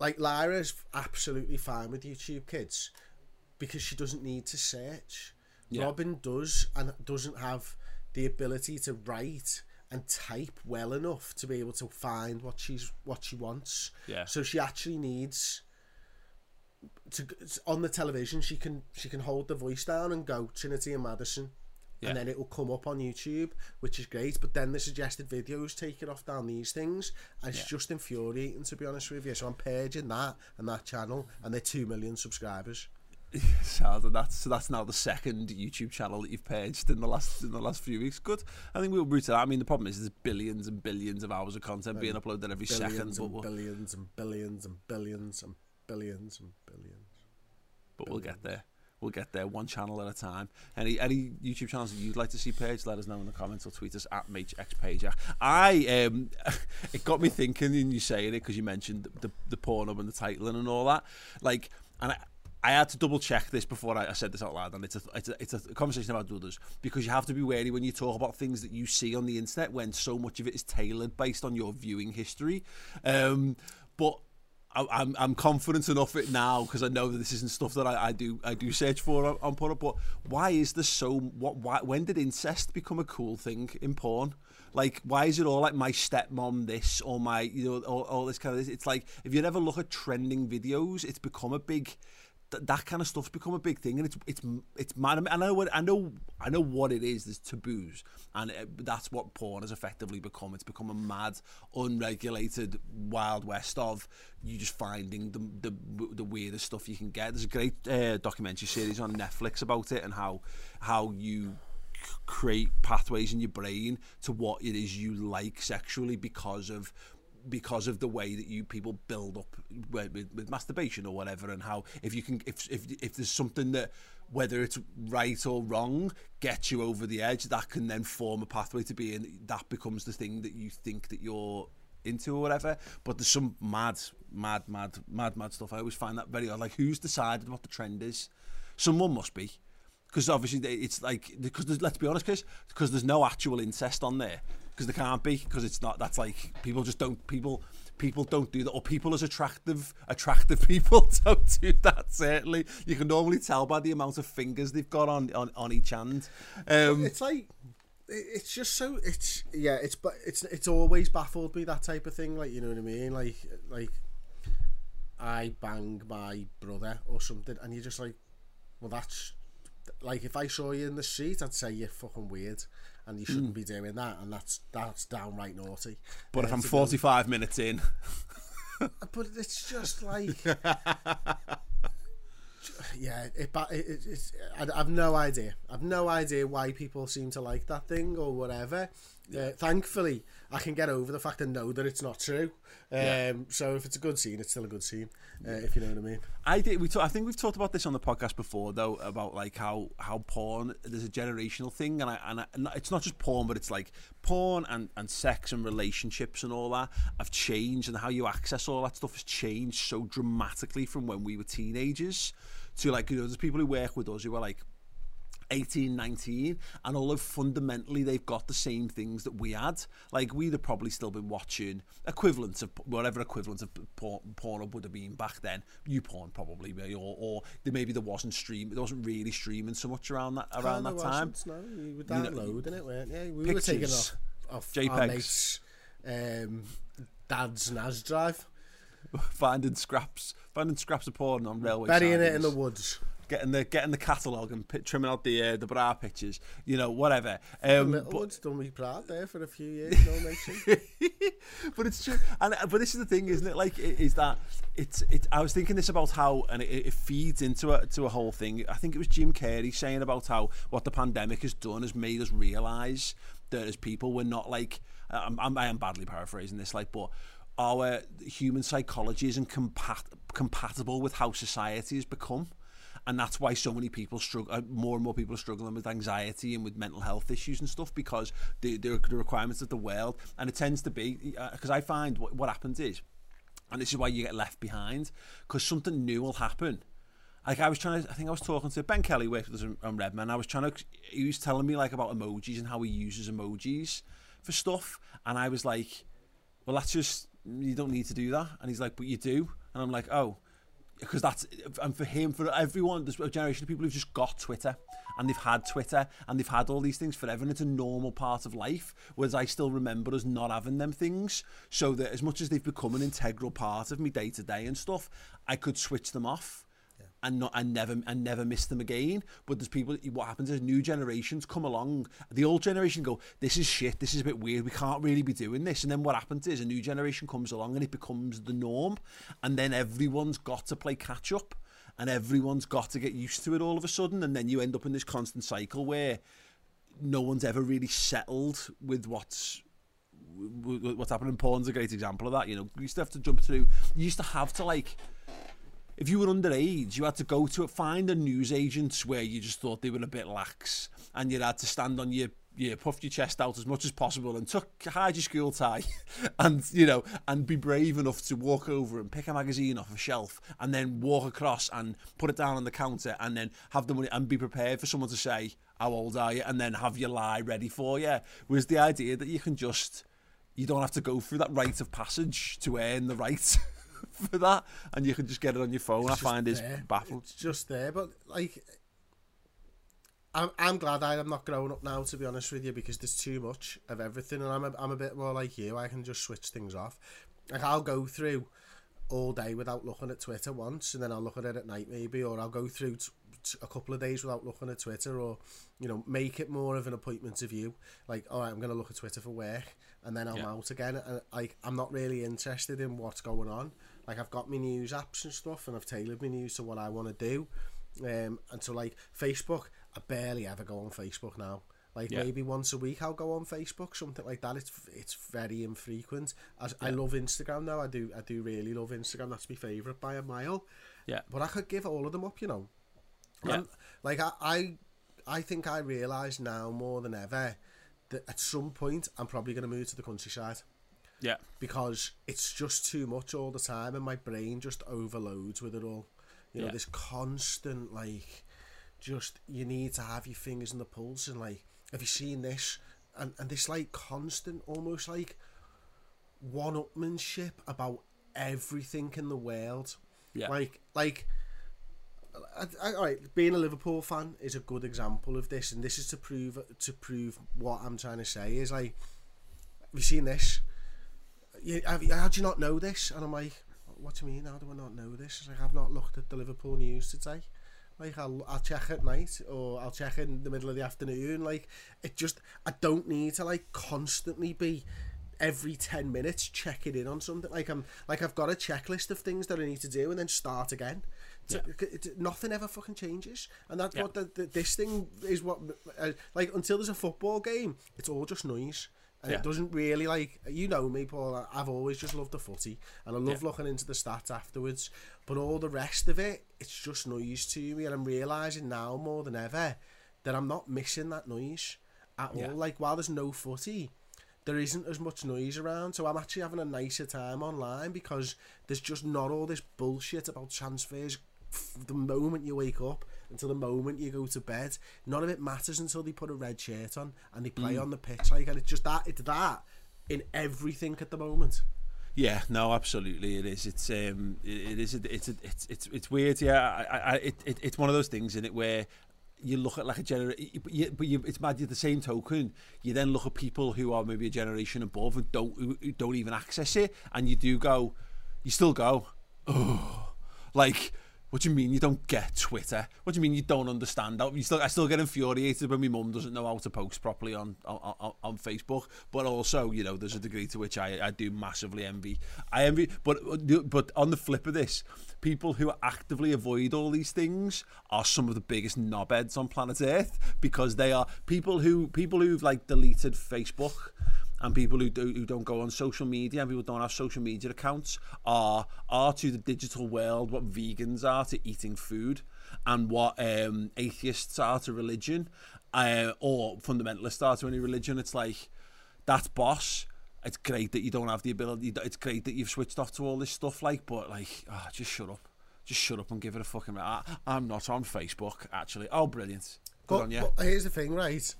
like Lyra's absolutely fine with YouTube Kids because she doesn't need to search. Yeah. Robin does and doesn't have the ability to write and type well enough to be able to find what she's what she wants. Yeah. So she actually needs to on the television she can she can hold the voice down and go Trinity and Madison. Yeah. And then it will come up on YouTube, which is great. But then the suggested videos take it off down these things, and it's just infuriating to be honest with you. So I'm purging that and that channel, and they're two million subscribers. sad and that's so that's now the second YouTube channel that you've paged in the last in the last few weeks. Good. I think we'll root it out. I mean the problem is there's billions and billions of hours of content being uploaded every second. Billions But and we'll, billions and billions and billions and billions and billions. but we'll get there. We'll get there one channel at a time. Any any YouTube channels that you'd like to see paged, let us know in the comments or tweet us at MachinXPajak. I um, it got me thinking in you saying it because you mentioned the the Pornhub and the titling and all that. Like, and I. I had to double check this before I, I said this out loud, and it's a, it's a it's a conversation about others because you have to be wary when you talk about things that you see on the internet when so much of it is tailored based on your viewing history. Um, but I, I'm I'm confident enough it now because I know that this isn't stuff that I, I do I do search for on, on Pornhub. But why is this so what? Why, when did incest become a cool thing in porn? Like, why is it all like my stepmom this or my you know all, all this kind of this? It's like if you ever look at trending videos, it's become a big th- that kind of stuff's become a big thing, and it's it's it's mad. I know what I know I know what it is. There's taboos, and it, that's what porn has effectively become. It's become a mad, unregulated wild west of you just finding the the, the weirdest stuff you can get. There's a great uh, documentary series on Netflix about it and how how you create pathways in your brain to what it is you like sexually because of because of the way that you people build up with, with, with, masturbation or whatever and how if you can if, if if there's something that whether it's right or wrong gets you over the edge that can then form a pathway to be in that becomes the thing that you think that you're into or whatever. But there's some mad mad mad mad mad stuff. I always find that very odd. Like who's decided what the trend is? Someone must be. Because obviously it's like because let's be honest because there's no actual incest on there because they can't be because it's not that's like people just don't people people don't do that or people as attractive attractive people don't do that certainly. You can normally tell by the amount of fingers they've got on on, on each hand. Um, it's like it's just so it's yeah it's but it's it's always baffled me that type of thing like you know what I mean? Like like I bang my brother or something and you're just like well that's like if I saw you in the street I'd say you're fucking weird and you shouldn't mm. be doing that, and that's that's downright naughty. But uh, if I'm 45 go, minutes in, but it's just like. yeah, it, it, it's. I've no idea. I've no idea why people seem to like that thing or whatever. Uh, thankfully, I can get over the fact and know that it's not true. Um, yeah. So if it's a good scene, it's still a good scene. Uh, if you know what I mean. I did. We. Talk, I think we've talked about this on the podcast before, though, about like how how porn there's a generational thing, and I and, I, and it's not just porn, but it's like porn and and sex and relationships and all that have changed, and how you access all that stuff has changed so dramatically from when we were teenagers to like you know there's people who work with us who are like 18, 19, and although fundamentally they've got the same things that we had, like we'd have probably still been watching equivalents of whatever equivalent of porn, porn would have been back then. You porn probably, or, or maybe there wasn't stream, there wasn't really streaming so much around that around that time. No, you were downloading you know, it, weren't you? We pictures, were taking off, off JPEGs. our mates, um, dad's NAS drive. finding scraps, finding scraps of porn on railway. Burying it in the woods getting the getting the catalogue and p- trimming out the uh, the bra pictures, you know, whatever. Um, done me proud there for a few years, no mention. but it's true, and uh, but this is the thing, isn't it? Like, is that it's it? I was thinking this about how, and it, it feeds into a to a whole thing. I think it was Jim Carrey saying about how what the pandemic has done has made us realise that as people we're not like. I'm, I'm, I am badly paraphrasing this, like, but our human psychology isn't compat- compatible with how society has become and that's why so many people struggle. Uh, more and more people are struggling with anxiety and with mental health issues and stuff because the the, the requirements of the world, and it tends to be because uh, I find what, what happens is, and this is why you get left behind because something new will happen. Like I was trying to, I think I was talking to Ben Kelly with us on Redmen. I was trying to, he was telling me like about emojis and how he uses emojis for stuff, and I was like, well, that's just you don't need to do that, and he's like, but you do, and I'm like, oh because that's and for him for everyone there's a generation of people who've just got Twitter and they've had Twitter and they've had all these things forever and it's a normal part of life whereas I still remember us not having them things. So that as much as they've become an integral part of me day to day and stuff I could switch them off and not and never and never miss them again. But there's people. What happens is new generations come along. The old generation go, "This is shit. This is a bit weird. We can't really be doing this." And then what happens is a new generation comes along and it becomes the norm. And then everyone's got to play catch up, and everyone's got to get used to it all of a sudden. And then you end up in this constant cycle where no one's ever really settled with what's what's happening. Porn's a great example of that. You know, you used to have to jump through. You used to have to like if you were underage, you had to go to find a news agent where you just thought they were a bit lax, and you had to stand on your yeah, puff your chest out as much as possible and tuck hide your school tie and you know and be brave enough to walk over and pick a magazine off a shelf and then walk across and put it down on the counter and then have the money and be prepared for someone to say how old are you? and then have your lie ready for you was the idea that you can just you don't have to go through that rite of passage to earn the right for that, and you can just get it on your phone. It's I find is baffled. It's just there, but like, I'm I'm glad I am not growing up now. To be honest with you, because there's too much of everything, and I'm a, I'm a bit more like you. I can just switch things off. Like I'll go through all day without looking at Twitter once, and then I'll look at it at night maybe, or I'll go through t- a couple of days without looking at Twitter, or you know, make it more of an appointment to view. Like, all right, I'm going to look at Twitter for work, and then I'm Yeah. out again. And like, I'm not really interested in what's going on. Like, I've got my news apps and stuff, and I've tailored my news to what I want to do. Um, and so like Facebook, I barely ever go on Facebook now. Like Yeah. maybe once a week I'll go on Facebook, something like that. It's it's very infrequent. As I love Instagram now. I do I do really love Instagram. That's my favourite by a mile. Yeah. But I could give all of them up, you know. Yeah. Um, like I, I I think I realise now more than ever that at some point I'm probably going to move to the countryside Yeah. because it's just too much all the time and my brain just overloads with it all. You know, Yeah. this constant like just you need to have your fingers in the pulse and like have you seen this and, and this like constant almost like one upmanship about everything in the world. Yeah. Like like I, I, all right, being a Liverpool fan is a good example of this, and this is to prove to prove what I'm trying to say is like, have you seen this? You, have, how do you not know this? And I'm like, what do you mean? How do I not know this? It's like I've not looked at the Liverpool news today. Like I'll I'll check at night or I'll check in the middle of the afternoon. Like it just I don't need to like constantly be every 10 minutes checking in on something like I'm like I've got a checklist of things that I need to do and then start again It- nothing ever fucking changes and that's Yeah. what the, the, this thing is what uh, like until there's a football game it's all just noise and Yeah. it doesn't really like you know me Paul I've always just loved the footy and I love Yeah. looking into the stats afterwards but all the rest of it it's just noise to me and I'm realising now more than ever that I'm not missing that noise at Yeah. all like while there's no footy there isn't as much noise around, so I'm actually having a nicer time online because there's just not all this bullshit about transfers. The moment you wake up until the moment you go to bed, none of it matters until they put a red shirt on and they play on the pitch. Like, and it's just that it's that in everything at the moment. Yeah, no, absolutely, it is. It's um, it, it is. It's it's it's it's weird. Yeah, I, I, it, it, it's one of those things in it where you look at like a generation, but, you, but you, it's mad. At the same token, you then look at people who are maybe a generation above and don't who who don't even access it, and you do go, you still go, oh, like. What do you mean you don't get Twitter? What do you mean you don't understand? You still, I still get infuriated when my mum doesn't know how to post properly on on on Facebook. But also, you know, there's a degree to which I, I do massively envy. I envy, but but on the flip of this, people who actively avoid all these things are some of the biggest knobheads on planet Earth because they are people who people who've like deleted Facebook and people who, do, who don't go on social media and people who don't have social media accounts are are to the digital world what vegans are to eating food and what um, atheists are to religion uh, or fundamentalists are to any religion. It's like that's boss. It's great that you don't have the ability it's great that you've switched off to all this stuff like but like oh, just shut up. Just shut up and give it a fucking I, I'm not on Facebook actually. Oh brilliant. Good But, on you but here's the thing, right?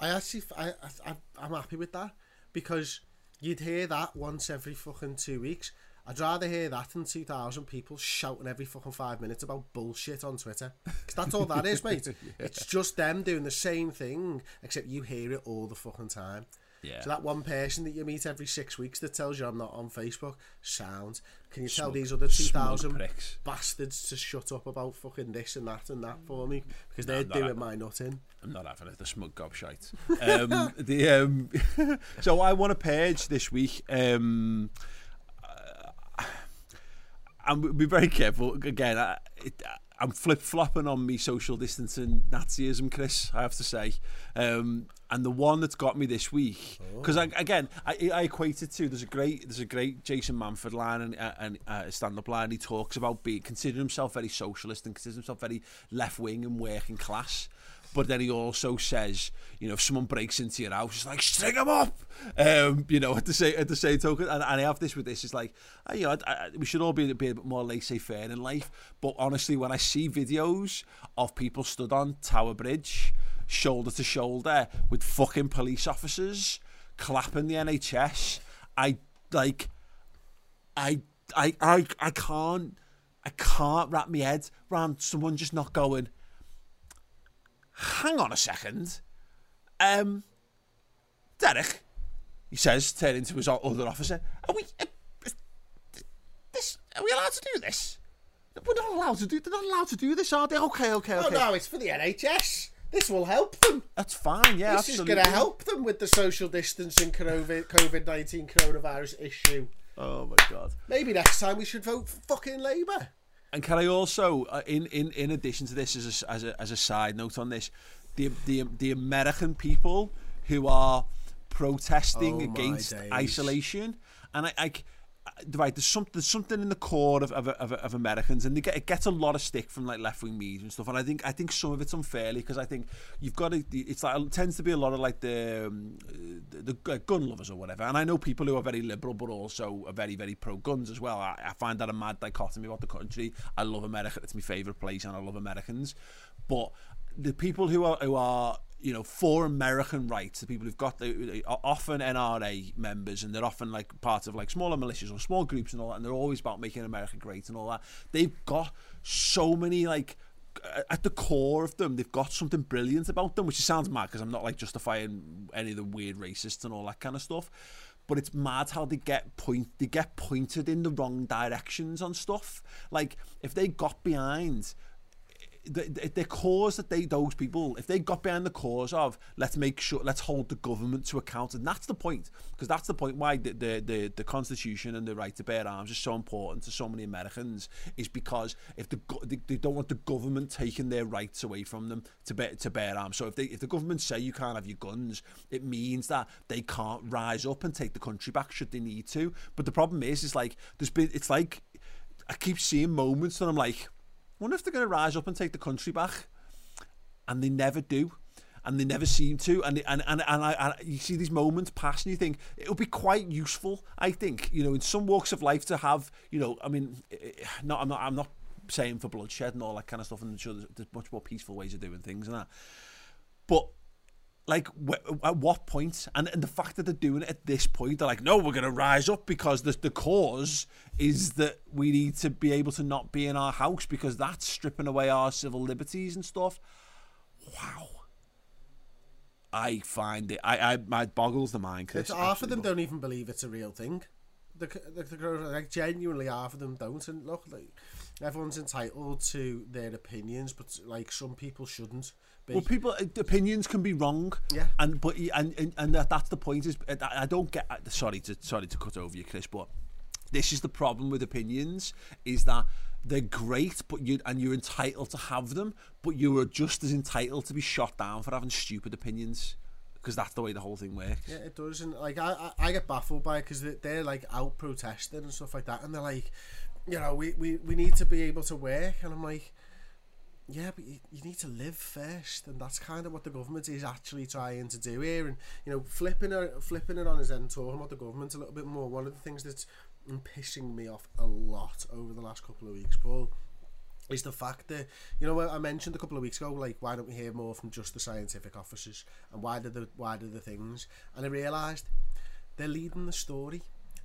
I actually, I, I, I'm happy with that because you'd hear that once every fucking two weeks. I'd rather hear that than 2,000 people shouting every fucking five minutes about bullshit on Twitter. 'Cause that's all that is, mate. It's just them doing the same thing, except you hear it all the fucking time. Yeah. So that one person that you meet every six weeks that tells you I'm not on Facebook, sounds. Can you tell these other 2,000 pricks. bastards to shut up about fucking this and that and that for me? Because they're doing having- my nutting. I'm not having it. The smug gobshite. Um, the um, so I want a page this week. Um, uh, and be very careful again. I, it, I'm flip flopping on me social distancing Nazism, Chris. I have to say, um, and the one that's got me this week because again I, I equate it to there's a great there's a great Jason Manford line and uh, and uh, stand up line. He talks about being considering himself very socialist and considers himself very left wing and working class. But then he also says, you know, if someone breaks into your house, it's like string them up. Um, you know, at the same at the same token, and, and I have this with this. It's like, you know, I, I, we should all be, be a bit more laissez-faire in life. But honestly, when I see videos of people stood on Tower Bridge, shoulder to shoulder with fucking police officers, clapping the NHS, I like, I, I, I, I can't, I can't wrap my head around someone just not going hang on a second. Um, Derek, he says, turning to his other officer, are we, uh, this, are we allowed to do this? We're not allowed to do. They're not allowed to do this, are they? Okay, okay, okay. Oh okay. no, it's for the NHS. This will help them. That's fine. Yeah, this absolutely. is going to help them with the social distancing COVID nineteen coronavirus issue. Oh my god. Maybe next time we should vote for fucking Labour. And can I also, uh, in, in in addition to this, as a, as a as a side note on this, the the the American people who are protesting Oh, against days. isolation, and I. I c- Right, there's something there's something in the core of of, of, of Americans, and they get, it gets a lot of stick from like left wing media and stuff. And I think I think some of it's unfairly because I think you've got to. It's like it tends to be a lot of like the um, the, the gun lovers or whatever. And I know people who are very liberal but also are very very pro guns as well. I, I find that a mad dichotomy about the country. I love America; it's my favorite place, and I love Americans. But the people who are who are you know for American rights, the people who've got the often NRA members and they're often like part of like smaller militias or small groups and all that, and they're always about making America great and all that. They've got so many like at the core of them, they've got something brilliant about them, which sounds mad because I'm not like justifying any of the weird racists and all that kind of stuff. But it's mad how they get point they get pointed in the wrong directions on stuff. Like if they got behind the, the, the cause that they those people if they got behind the cause of let's make sure let's hold the government to account and that's the point because that's the point why the, the the the constitution and the right to bear arms is so important to so many Americans is because if the they, they don't want the government taking their rights away from them to bear to bear arms. So if they if the government say you can't have your guns it means that they can't rise up and take the country back should they need to. But the problem is is like there's been it's like I keep seeing moments and I'm like wonder if they're going to rise up and take the country back, and they never do, and they never seem to, and and and and, I, and you see these moments pass, and you think it would be quite useful. I think you know in some walks of life to have you know I mean, eh, eh, not I'm not I'm not saying for bloodshed and all that kind of stuff, and I'm sure there's, there's much more peaceful ways of doing things and that, but like wh- at what point? And, and the fact that they're doing it at this point they're like no we're going to rise up because the, the cause is that we need to be able to not be in our house because that's stripping away our civil liberties and stuff. Wow. I find it i i my boggles the mind Chris, It's half of them don't even believe it's a real thing. The, the, the like genuinely half of them don't. And look, like everyone's entitled to their opinions, but like some people shouldn't be. Well, people uh, opinions can be wrong. Yeah. And but and and, and that's the point. Is I I don't get. uh, Sorry to sorry to cut over you, Chris, but this is the problem with opinions: is that they're great, but you and you're entitled to have them, but you are just as entitled to be shot down for having stupid opinions because that's the way the whole thing works. Yeah, it does, and like I, I, I get baffled by it because they're, they're like out protesting and stuff like that, and they're like, you know, we, we, we need to be able to work, and I'm like, yeah, but you, you need to live first, and that's kind of what the government is actually trying to do here, and you know, flipping it, flipping it on his end, talking about the government a little bit more. One of the things that's pissing me off a lot over the last couple of weeks, Paul, is the fact that you know I mentioned a couple of weeks ago, like why don't we hear more from just the scientific officers and why do the why do the things? And I realised they're leading the story.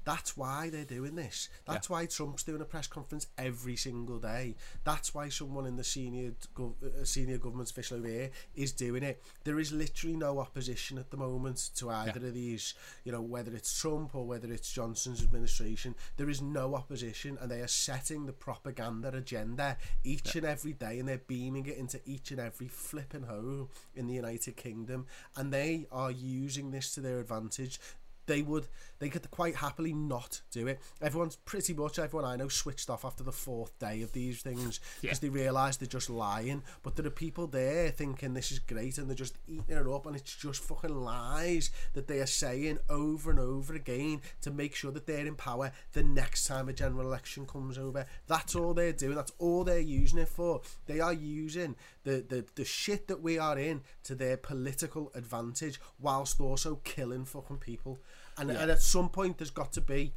That's why they're doing this. That's why Trump's doing a press conference every single day. That's why someone in the senior gov- uh, senior government official over here is doing it. There is literally no opposition at the moment to either of these. You know, whether it's Trump or whether it's Johnson's administration, there is no opposition, and they are setting the propaganda agenda each and every day, and they're beaming it into each and every flipping home in the United Kingdom, and they are using this to their advantage they would they could quite happily not do it. Everyone's pretty much everyone I know switched off after the fourth day of these things because they realise they're just lying. But there are people there thinking this is great and they're just eating it up and it's just fucking lies that they are saying over and over again to make sure that they're in power the next time a general election comes over. That's all they're doing. That's all they're using it for. They are using the the, the shit that we are in to their political advantage whilst also killing fucking people. And, and at some point, there's got to be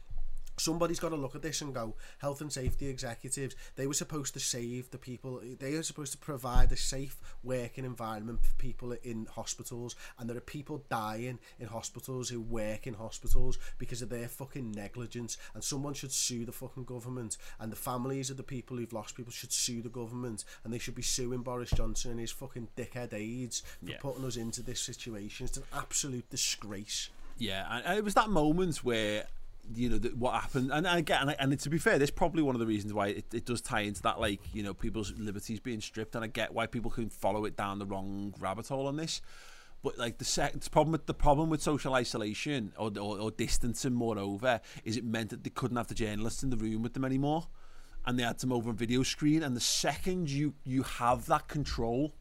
somebody's got to look at this and go health and safety executives they were supposed to save the people they are supposed to provide a safe working environment for people in hospitals and there are people dying in hospitals who work in hospitals because of their fucking negligence and someone should sue the fucking government and the families of the people who've lost people should sue the government and they should be suing Boris Johnson and his fucking dickhead aides for Yeah. putting us into this situation. It's an absolute disgrace Yeah, and it was that moment where you know what happened and, again and, and to be fair this probably one of the reasons why it, it does tie into that like you know people's liberties being stripped and I get why people can follow it down the wrong rabbit hole on this but like the second problem with the problem with social isolation or, or, or distancing moreover is it meant that they couldn't have the journalists in the room with them anymore and they had them over a video screen and the second you you have that control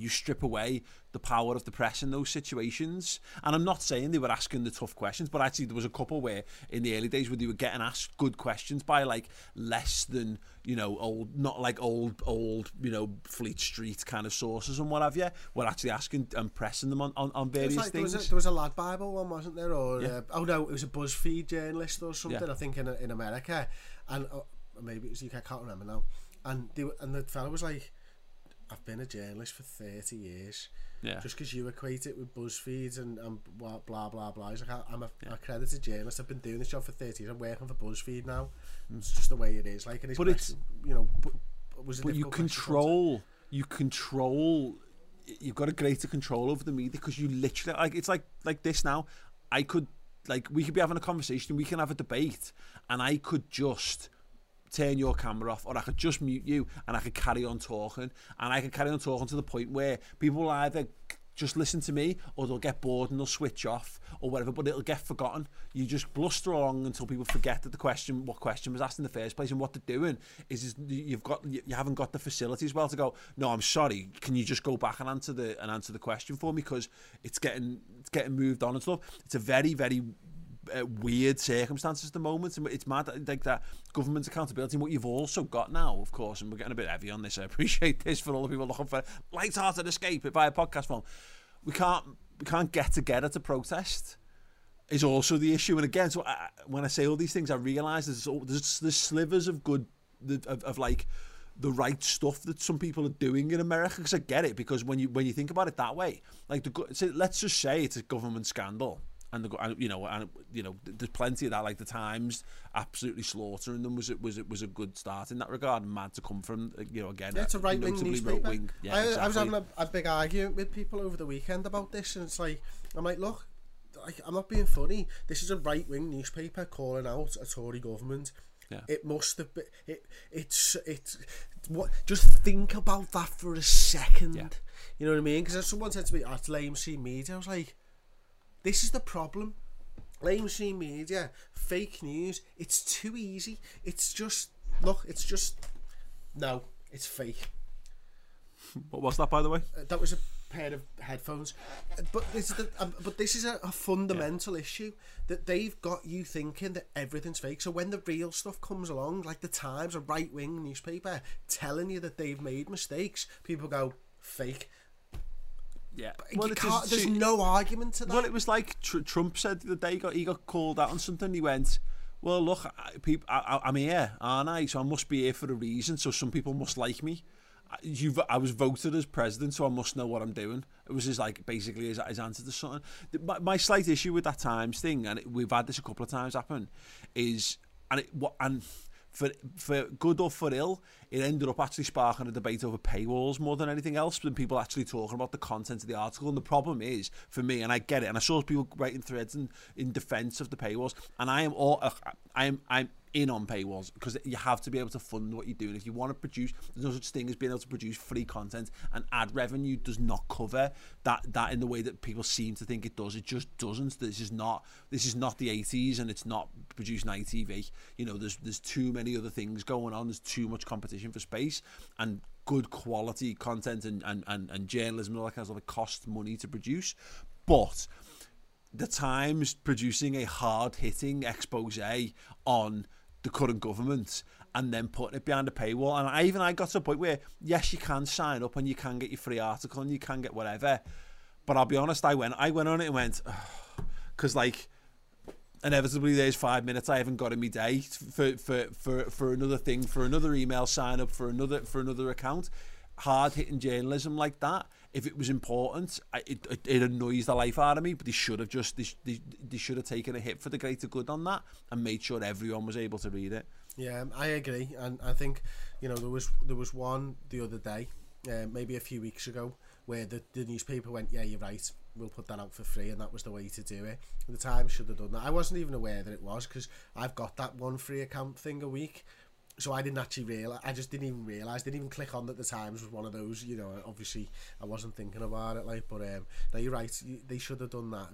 you strip away the power of the press in those situations. And I'm not saying they were asking the tough questions, but actually there was a couple where in the early days where they were getting asked good questions by like less than, you know, old, not like old, old, you know, Fleet Street kind of sources and what have you, were actually asking and pressing them on, on, on various like, things. There was, a, there was a Lad Bible one, wasn't there? Or Yeah. uh, oh no, it was a BuzzFeed journalist or something. Yeah. I think in in America, and uh, maybe it was UK. I can't remember now. And they, and the fellow was like, "I've been a journalist for thirty years. Yeah. Just because you equate it with BuzzFeed and, and blah blah blah blah. He's like, I'm a accredited journalist. I've been doing this job for thirty years. I'm working for BuzzFeed now. Mm. It's just the way it is. Like, and his But it's- you know, was a but you difficult question to answer. control you control you've got a greater control over the media because you literally like it's like like this now i could like we could be having a conversation we can have a debate and i could just turn your camera off or I could just mute you and I could carry on talking. And I could carry on talking to the point where people will either just listen to me or they'll get bored and they'll switch off or whatever but it'll get forgotten. You just bluster along until people forget that the question what question was asked in the first place and what they're doing. Is, is you've got you haven't got the facilities well to go no I'm sorry can you just go back and answer the and answer the question for me? Because it's getting it's getting moved on and stuff. It's a very very uh, weird circumstances at the moment. And it's mad that, like that government accountability and what you've also got now of course and we're getting a bit heavy on this I appreciate this for all the people looking for light-hearted escape via podcast form. We can't we can't get together to protest is also the issue. And again so I, when I say all these things I realise there's, there's there's slivers of good of, of like the right stuff that some people are doing in America because I get it because when you when you think about it that way like the so let's just say it's a government scandal and the and, you know and you know there's plenty of that like the Times absolutely slaughtering them was it was it was a good start in that regard and mad to come from uh, you know again Yeah, it's a right wing newspaper. yeah, I, I was having a, a big argument with people over the weekend about this, and it's like, I'm like, look, I'm not being funny. This is a right wing newspaper calling out a Tory government. Yeah. It must have been. It, it's it's what. Just think about that for a second. Yeah. You know what I mean? Because someone said to me, "At lamestream media," I was like, "This is the problem." Lamestream media, fake news. It's too easy. It's just look. It's just no. It's fake. what was that by the way Uh, that was a pair of headphones. Uh, But this is the, um, but this is a, a fundamental issue that they've got you thinking that everything's fake. So when the real stuff comes along, like the Times, a right wing newspaper, telling you that they've made mistakes, people go fake. Yeah it can't, there's no argument to that. Well, it was like tr- Trump said the day he got, he got called out on something. He went, "Well, look, I, people, I, I- I'm here, aren't I? So I must be here for a reason. So some people must like me. I- You, I was voted as president, so I must know what I'm doing. It was his like basically his, his answer to something. The- My, my slight issue with that Times thing, and it, we've had this a couple of times happen, is and it what and for for good or for ill, it ended up actually sparking a debate over paywalls more than anything else, than people actually talking about the content of the article. And the problem is, for me, and I get it, and I saw people writing threads in, in defence of the paywalls, and I am all, uh, I am, I'm in on paywalls because you have to be able to fund what you're doing. If you want to produce, there's no such thing as being able to produce free content, and ad revenue does not cover that that in the way that people seem to think it does. It just doesn't. This is not this is not the 80s, and it's not producing ITV. You know, there's there's too many other things going on. There's too much competition for space, and good quality content and and, and, and journalism and all that kind of stuff. It costs money to produce, but the Times producing a hard hitting expose on the current government and then putting it behind a paywall. And I, even I got to a point where, yes, you can sign up and you can get your free article and you can get whatever. But I'll be honest, I went, I went on it and went, because like inevitably there's five minutes I haven't got in my day for, for, for, for another thing, for another email sign up, for another for another account. Hard hitting journalism like that, if it was important, it, it, it annoys the life out of me. But they should have just they, they, they should have taken a hit for the greater good on that and made sure everyone was able to read it. Yeah, I agree, and I think you know there was there was one the other day, uh, maybe a few weeks ago, where the, the newspaper went, "Yeah, you're right. We'll put that out for free, and that was the way to do it. The Times should have done that. I wasn't even aware that it was because I've got that one free account thing a week. So I didn't actually realize. I just didn't even realize. Didn't even click on that the Times was one of those. You know, obviously I wasn't thinking about it. Like, but um, no, you're right. They should have done that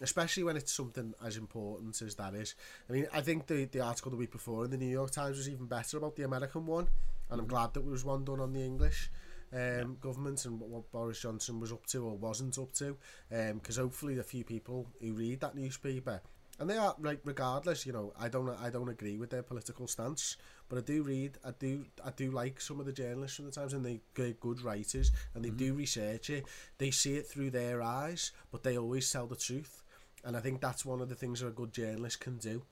especially when it's something as important as that is. I mean, I think the the article the week before in the New York Times was even better about the American one, and I'm glad that there was one done on the English um, yeah. government and what, what Boris Johnson was up to or wasn't up to, because um, hopefully a few people who read that newspaper. And they are right, regardless. You know, I don't, I don't agree with their political stance, but I do read, I do, I do like some of the journalists sometimes, and they get good writers, and they mm-hmm. do research it. They see it through their eyes, but they always tell the truth. And I think that's one of the things that a good journalist can do.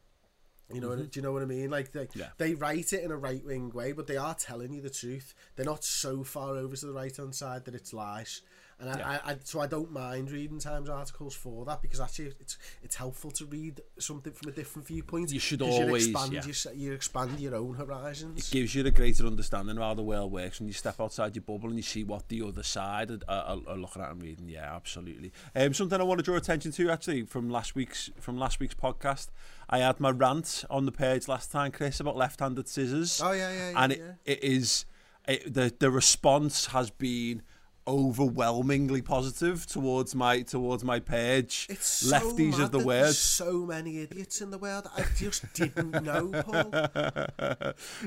You know, mm-hmm. do you know what I mean? Like they, yeah. they write it in a right wing way, but they are telling you the truth. They're not so far over to the right hand side that it's lies. And yeah. I, I, so I don't mind reading Times articles for that because actually it's it's helpful to read something from a different viewpoint. You should always you expand, yeah. your, you expand your own horizons. It gives you a greater understanding of how the world works when you step outside your bubble and you see what the other side are, are, are looking at and reading. Yeah, absolutely. Um, something I want to draw attention to actually from last week's from last week's podcast. I had my rant on the page last time, Chris, about left-handed scissors. Oh yeah, yeah, yeah and it, yeah. it is it, the the response has been overwhelmingly positive towards my towards my page. It's so lefties mad of the world. So many idiots in the world. I just didn't know, Paul.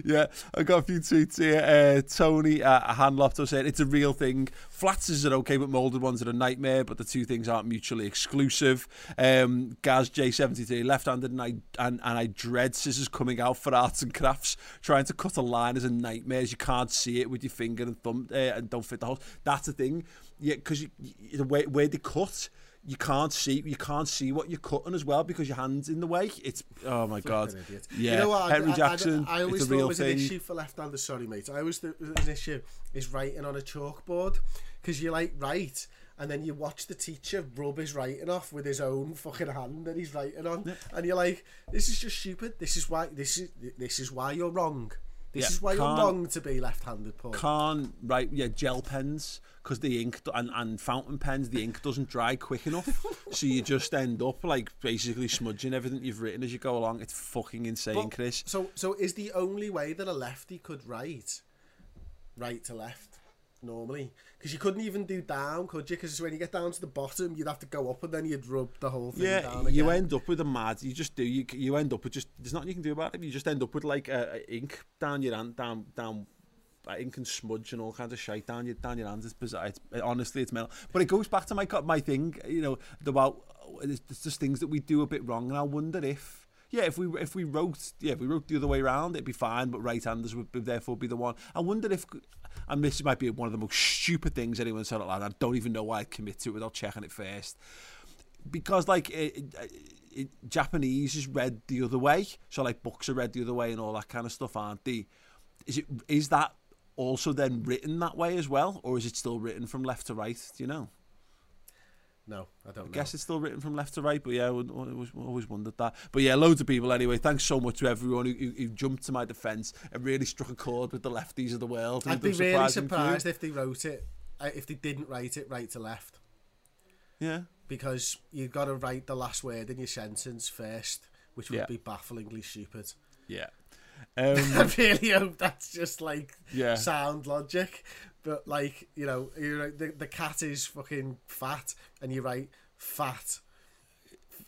yeah, I got a few tweets here. Uh, Tony uh, Hanlopto said it's a real thing. Flat scissors are okay, but molded ones are a nightmare. But the two things aren't mutually exclusive. Um, Gaz J73 left-handed, and I and, and I dread scissors coming out for arts and crafts. Trying to cut a line is a nightmare. As you can't see it with your finger and thumb uh, and don't fit the hole. That's the thing. Yeah, because the way where they cut, you can't see you can't see what you're cutting as well because your hands in the way. It's oh my god. Yeah, you know what? Henry I, Jackson. I, I, I always thought it was thing. an issue for left-handers. Sorry, mate. I always thought was an issue is writing on a chalkboard because you like write and then you watch the teacher rub his writing off with his own fucking hand that he's writing on, yeah. and you're like, "This is just stupid. This is why this is this is why you're wrong. This Yeah, is why you're can't- wrong to be left-handed, Paul." Can't write yeah gel pens because the ink and, and fountain pens the ink doesn't dry quick enough, so you just end up like basically smudging everything you've written as you go along. It's fucking insane, But- Chris. So, so is the only way that a lefty could write right to left normally? Because you couldn't even do down, could you? Because when you get down to the bottom, you'd have to go up and then you'd rub the whole thing Yeah, down you end up with a mad. You just do. You you end up with just. There's nothing you can do about it. You just end up with like uh, ink down your hand, down down. uh, Ink and smudge and all kinds of shite down your down your hands. It's bizarre. It's, honestly, it's mental. But it goes back to my my thing. You know about it's just things that we do a bit wrong, and I wonder if yeah, if we if we wrote yeah if we wrote the other way around, it'd be fine. But right-handers would, would therefore be the one. I wonder if and this might be one of the most stupid things anyone said out loud. I don't even know why I'd commit to it without checking it first because like it, it, it, Japanese is read the other way, so like books are read the other way and all that kind of stuff, aren't they? Is it is that also then written that way as well, or is it still written from left to right? Do you know? No, I don't I know. guess it's still written from left to right, but yeah, I would- always, always wondered that. But yeah, loads of people anyway. Thanks so much to everyone who, who, who jumped to my defence and really struck a chord with the lefties of the world. I'd be really surprised if they wrote it, uh, if they didn't write it right to left, Yeah, because you've got to write the last word in your sentence first, which would Yeah. be bafflingly stupid. yeah. I Um, really hope that's just like Yeah. sound logic. But like you know, you know, the the cat is fucking fat, and you write fat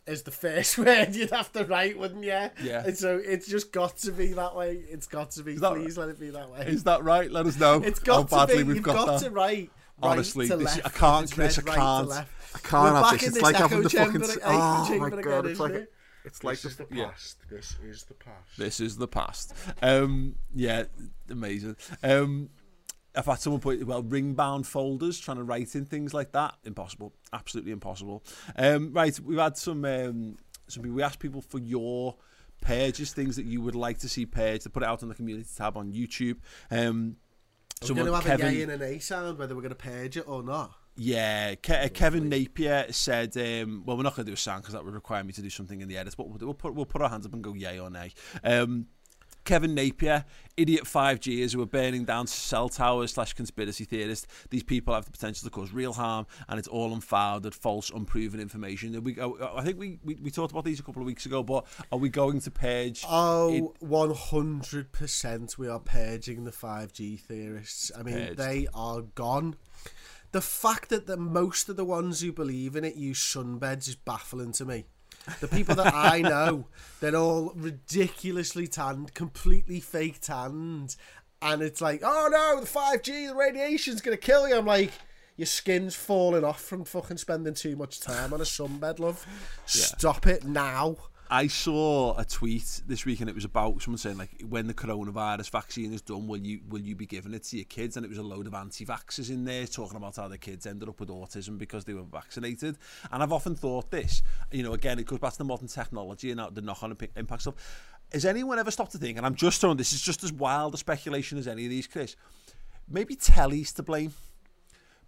is the first word you'd have to write, wouldn't you? Yeah. And so it's just got to be that way. It's got to be. that- Please let it be that way. is that right? Let us know It's got badly to be. we've You've got, got, to write. Right Honestly, to this- left, I can't, I can't. left. I can't We're have back this. in It's this like having the fucking. chamber, s- echo Oh my again! It's like it? It's like this is the, the yeah. past. This is the past. This is the past. Um, yeah, amazing. Um, I've had someone put well ring bound folders trying to write in things like that. Impossible, absolutely impossible. Um, right, we've had some um, some people. We asked people for your pages, things that you would like to see paged. To put it out on the community tab on YouTube. Um, We're going to have Kevin- a yay and an A sound, whether we're going to page it or not. Yeah, Ke- uh, Kevin Napier said, um, "Well, we're not going to do a sound because that would require me to do something in the edits, but we'll, do, we'll put we'll put our hands up and go yay or nay." Um, Kevin Napier, idiot 5Gers who are burning down cell towers slash conspiracy theorists. These people have the potential to cause real harm, and it's all unfounded, false, unproven information. We, I think we, we, we talked about these a couple of weeks ago, but are we going to purge? Oh, 100% we are purging the 5G theorists. I mean, Purged. they are gone. The fact that the most of the ones who believe in it use sunbeds is baffling to me. The people that I know, they're all ridiculously tanned, completely fake tanned. And it's like, oh no, the 5G, the radiation's going to kill you. I'm like, your skin's falling off from fucking spending too much time on a sunbed, love. Stop it now. I saw a tweet this week and it was about someone saying like when the coronavirus vaccine is done will you will you be giving it to your kids? And it was a load of anti-vaxxers in there talking about how the kids ended up with autism because they were vaccinated. And I've often thought this you know again it goes back to the modern technology and the knock-on imp- impact stuff. Has anyone ever stopped to think and I'm just throwing this is just as wild a speculation as any of these Chris maybe telly's to blame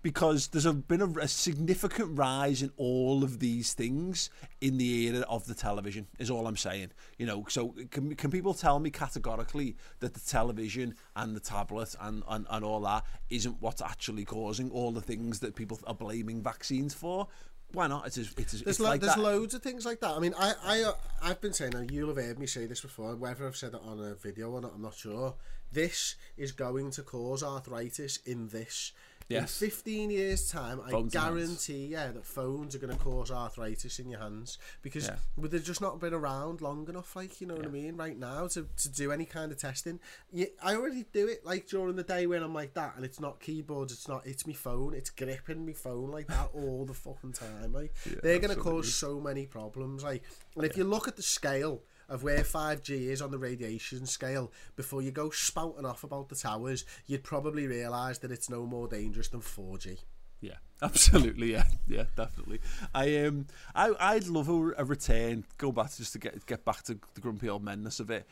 because there's a, been a, a significant rise in all of these things in the era of the television is all I'm saying you know so can, can people tell me categorically that the television and the tablet and, and, and all that isn't what's actually causing all the things that people are blaming vaccines for why not it's, a, it's, There's, it's lo- like there's that. loads of things like that. I mean, I, I, uh, I've been saying, and you'll have heard me say this before, whether I've said it on a video or not, I'm not sure. This is going to cause arthritis in this. Yes. In 15 years' time, Phones I guarantee, yeah, that phones are going to cause arthritis in your hands because Yeah. they've just not been around long enough, like, you know what I mean, right now to, to do any kind of testing. Yeah, I already do it, like, during the day when I'm like that, and it's not keyboards, it's not, it's my phone, it's gripping my phone like that all the fucking time, like. They're going to cause so many problems, like, and if you look at the scale of where 5G is on the radiation scale, before you go spouting off about the towers, you'd probably realise that it's no more dangerous than 4G. Yeah, absolutely. Yeah, yeah, definitely. I um, I I'd love a, a return. Go back to just to get get back to the grumpy old menness of it.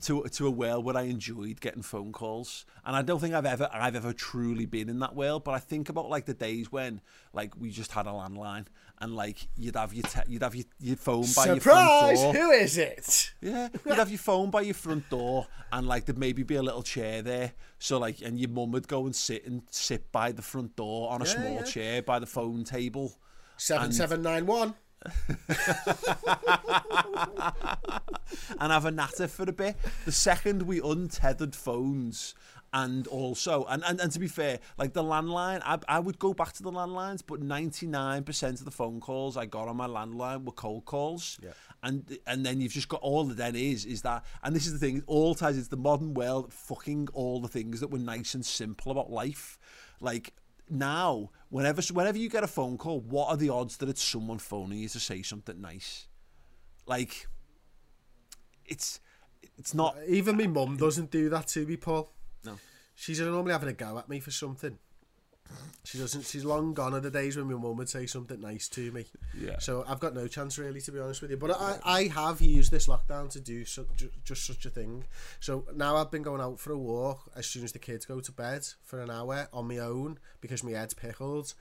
To to a world where I enjoyed getting phone calls, and I don't think I've ever I've ever truly been in that world. But I think about like the days when like we just had a landline, and like you'd have your te- you'd have your, your phone by your front door. Surprise! Who is it? Yeah, you'd have your phone by your front door, and like there'd maybe be a little chair there. So like, and your mum would go and sit and sit by the front door on a Yeah, small yeah. chair by the phone table. 7791. and have a natter for a bit. The second we untethered phones and also and, and, and to be fair, like the landline, I, I would go back to the landlines, but 99% of the phone calls I got on my landline were cold calls. Yeah. And and then you've just got all that then is is that and this is the thing, all ties into the modern world, fucking all the things that were nice and simple about life. Like now, whenever whenever you get a phone call, what are the odds that it's someone phoning you to say something nice? Like it's it's not Even my mum doesn't do that to me, Paul. No. She's normally having a go at me for something. She doesn't. She's long gone are the days when my mum would say something nice to me. Yeah. So I've got no chance really, to be honest with you. But I, I have used this lockdown to do ju- just such a thing. So now I've been going out for a walk as soon as the kids go to bed for an hour on my own because my head's pickled.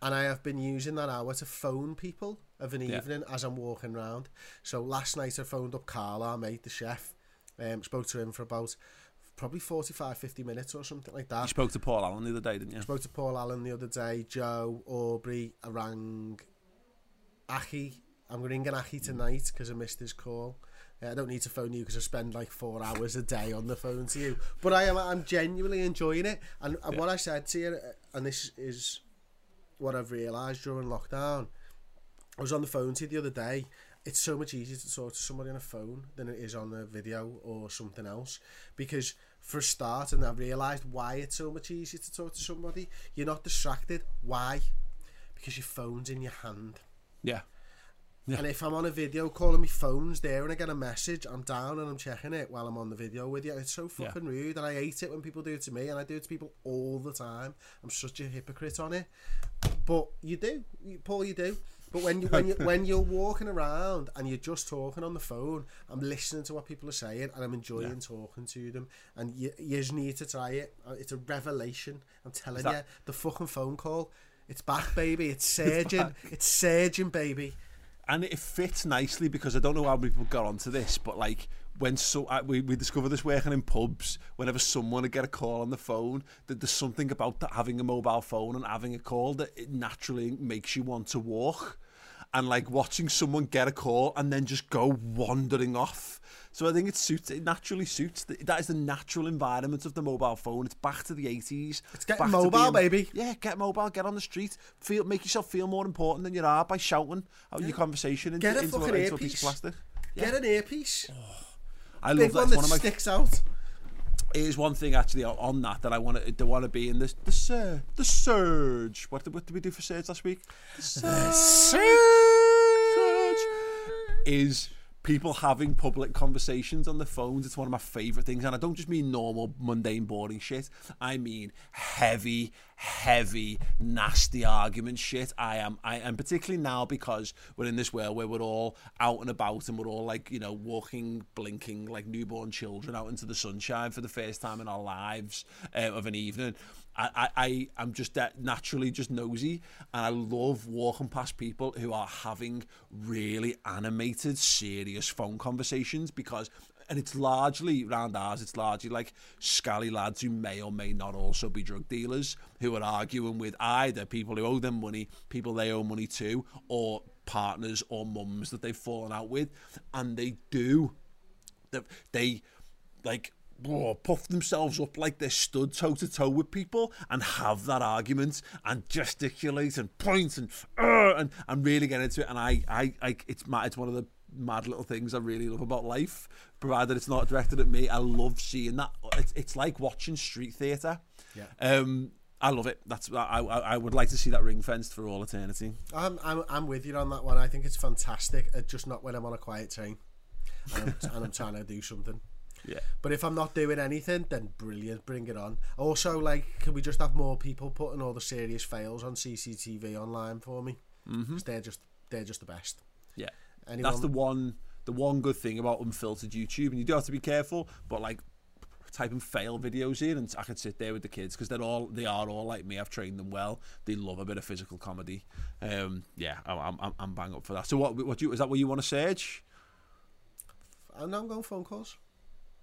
And I have been using that hour to phone people of an Yeah. evening as I'm walking around. So last night I phoned up Carl, our mate, the chef. Um, spoke to him for about probably 45, 50 minutes or something like that. You spoke to Paul Allen the other day, didn't you? Spoke to Paul Allen the other day, Joe, Aubrey, I rang Aki. I'm ringing Aki tonight because I missed his call. I don't need to phone you because I spend like four hours a day on the phone to you. But I am I'm genuinely enjoying it. And, and what I said to you, uh, and this is what I've realised during lockdown, I was on the phone to you the other day. It's so much easier to talk to somebody on a phone than it is on a video or something else. Because for a start, and I've realised why it's so much easier to talk to somebody, you're not distracted. Why? Because your phone's in your hand. Yeah. And if I'm on a video calling my phone's there and I get a message, I'm down and I'm checking it while I'm on the video with you. It's so Yeah. fucking rude, and I hate it when people do it to me, and I do it to people all the time. I'm such a hypocrite on it, but you do, Paul, you do. But when you when you when you're walking around and you're just talking on the phone, I'm listening to what people are saying and I'm enjoying talking to them. And you you just need to try it. Uh, It's a revelation. I'm telling that- you, the fucking phone call, it's back, baby. It's surging. it's surging, baby. and it fits nicely because I don't know how many people got onto this, but like when so I, we we discovered this working in pubs. Whenever someone would get a call on the phone, that there's something about that having a mobile phone and having a call that it naturally makes you want to walk. And like watching someone get a call and then just go wandering off. So I think it suits. It naturally suits. That is the natural environment of the mobile phone. It's back to the eighties. It's getting back to mobile, baby. Yeah, get mobile. Get on the street. Feel, make yourself feel more important than you are by shouting out your conversation into, Get a into, fucking into a piece of earpiece. plastic. Get an earpiece. Oh. I love Big that. one that one of my sticks out. Here's one thing actually on- that that I want to. Want to be in this. The sur- the surge. What did, what did we do for surge last week? The surge is people having public conversations on the phones. It's one of my favourite things, and I don't just mean normal, mundane, boring shit. I mean heavy, heavy, nasty argument shit. I am, I am particularly now because we're in this world where we're all out and about and we're all like, you know, walking, blinking like newborn children out into the sunshine for the first time in our lives uh, of an evening. I, I, I am just that naturally just nosy and I love walking past people who are having really animated, serious phone conversations because and it's largely around ours, it's largely like scally lads who may or may not also be drug dealers who are arguing with either people who owe them money, people they owe money to, or partners or mums that they've fallen out with. And they do they like oh, puff themselves up like they're stood toe to toe with people and have that argument and gesticulate and point and uh, and and really get into it. And I I, I it's mad, it's one of the mad little things I really love about life. Provided it's not directed at me, I love seeing that. It's it's like watching street theatre. Yeah. Um. I love it. That's I, I. I would like to see that ring fenced for all eternity. I'm, I'm, I'm with you on that one. I think it's fantastic. Uh, just not when I'm on a quiet train and I'm, and I'm trying to do something. Yeah. But if I'm not doing anything, then brilliant, bring it on. Also, like, can we just have more people putting all the serious fails on CCTV online for me? Mm-hmm. they're just they're just the best. Yeah, Anyone- that's the one the one good thing about unfiltered YouTube, and you do have to be careful. But like, type in fail videos in, and I can sit there with the kids because they're all they are all like me. I've trained them well. They love a bit of physical comedy. Um, yeah, I'm I'm, I'm bang up for that. So what what do you is that what you want to search? And I'm going phone calls.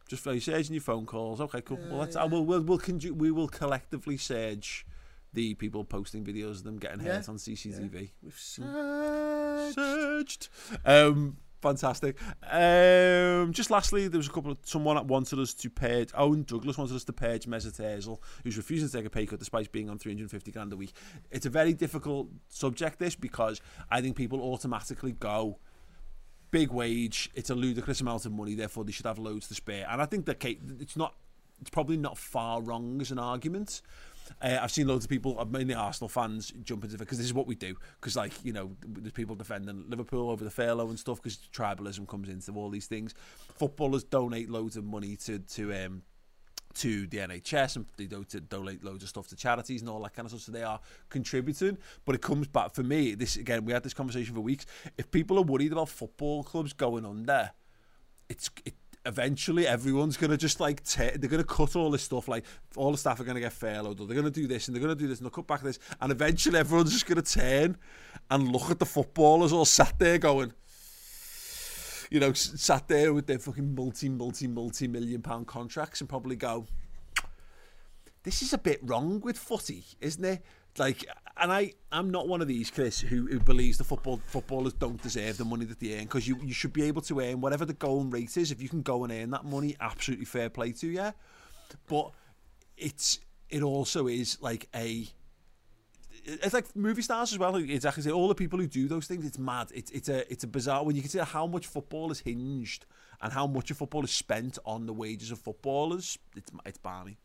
Just for you searching your phone calls. Okay, cool. well, let's uh, we'll we'll we'll we will collectively search the people posting videos of them getting Yeah. hurt on CCTV. We've searched. searched. Um, fantastic. Um, just lastly, there was a couple of someone that wanted us to purge. Owen Douglas wanted us to purge Mesut Ozil, who's refusing to take a pay cut despite being on 350 grand a week. It's a very difficult subject, this, because I think people automatically go. Big wage, it's a ludicrous amount of money, therefore they should have loads to spare. And I think that it's not, it's probably not far wrong as an argument. Uh, I've seen loads of people, uh, mainly Arsenal fans, jump into it because this is what we do. Because, like, you know, there's people defending Liverpool over the furlough and stuff because tribalism comes into all these things. Footballers donate loads of money to to um, to the NHS and they do to donate loads of stuff to charities and all that kind of stuff. So they are contributing. But it comes back for me. This again, we had this conversation for weeks. If people are worried about football clubs going under, it's it, eventually everyone's gonna just like ta they're gonna cut all this stuff. Like all the staff are gonna get furloughed, or they're gonna do this and they're gonna do this and they'll cut back this, and eventually everyone's just gonna turn and look at the footballers all sat there going. You know, sat there with their fucking multi, multi, multi million pound contracts and probably go, this is a bit wrong with footy, isn't it? Like, and I, I'm not one of these, Chris, who, who believes the football footballers don't deserve the money that they earn because you, you should be able to earn whatever the going rate is. If you can go and earn that money, absolutely fair play to you. But it's it also is like a it's like movie stars as well. Exactly, so all the people who do those things, it's mad. It's it's a it's a bizarre when you consider how much football is hinged and how much of football is spent on the wages of footballers. It's it's barney.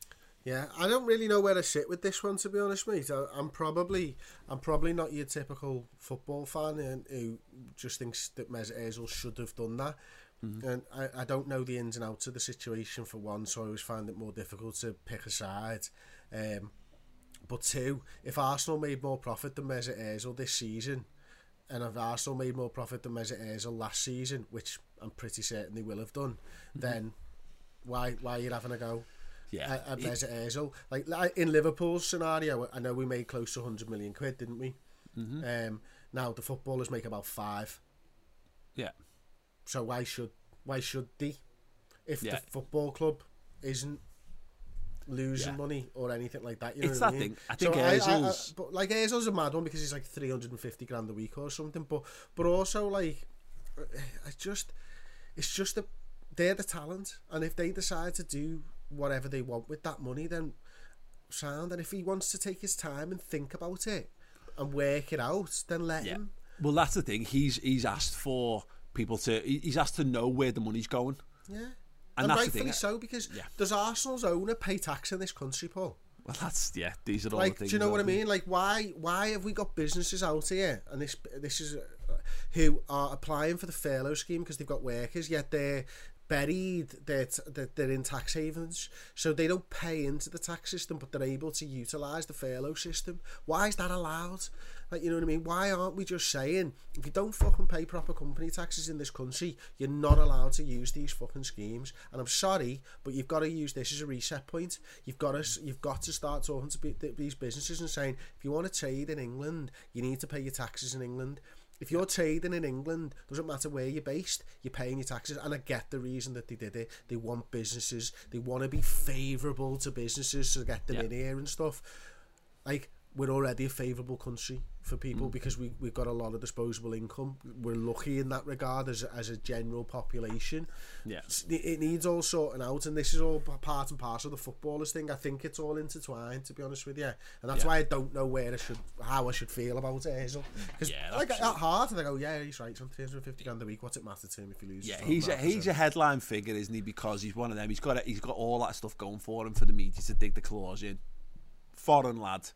Yeah, I don't really know where to sit with this one to be honest, mate. I, I'm probably I'm probably not your typical football fan and who just thinks that Mesut Ozil should have done that. And I, I don't know the ins and outs of the situation for one, so I always find it more difficult to pick a side. Um, but two, if Arsenal made more profit than Mesut Ozil this season, and if Arsenal made more profit than Mesut Ozil last season, which I'm pretty certain they will have done, then why why are you having a go? Yeah. at, at Mesut Ozil. Like, in Liverpool's scenario, I know we made close to 100 million quid, didn't we? Um, now the footballers make about five. Yeah. So why should why should they? if Yeah. the football club isn't losing Yeah. money or anything like that. You know It's what I that mean? thing. I think I, I, Ozil's- but like Ozil's a mad one because he's like three hundred and fifty grand a week or something. But but also like, I just it's just that they're the talent, and if they decide to do whatever they want with that money, then sound. And if he wants to take his time and think about it and work it out, then let Yeah. him. Well, that's the thing. He's he's asked for people to. He's asked to know where the money's going. Yeah. And And, rightfully so, because Yeah. does Arsenal's owner pay tax in this country, Paul? Well, that's yeah. These are all like, the things. do you know what I mean? Like, why why have we got businesses out here, and this this is uh, who are applying for the furlough scheme because they've got workers, yet they're buried, they're, t- they're in tax havens, so they don't pay into the tax system, but they're able to utilise the furlough system. Why is that allowed? Like, you know what I mean? Why aren't we just saying if you don't fucking pay proper company taxes in this country, you're not allowed to use these fucking schemes? And I'm sorry, but you've got to use this as a reset point. You've got to you've got to start talking to these businesses and saying if you want to trade in England, you need to pay your taxes in England. If you're trading in England, doesn't matter where you're based, you're paying your taxes. And I get the reason that they did it. They want businesses, they want to be favourable to businesses to get them Yeah. in here and stuff. Like, we're already a favourable country for people Mm. because we, we've got a lot of disposable income. We're lucky in that regard as a, as a general population. Yeah. It needs all sorting out, and this is all part and parcel of the footballers thing. I think it's all intertwined, to be honest with you, and that's Yeah. why I don't know where I should, how I should feel about it. Ozil. Because Yeah, like at heart, I go, yeah, he's right. It's on three hundred fifty grand a week. What's it matter to him if he loses? Yeah, he's a, he's a headline figure, isn't he? Because he's one of them. He's got a, he's got all that stuff going for him for the media to dig the claws in. Foreign lad.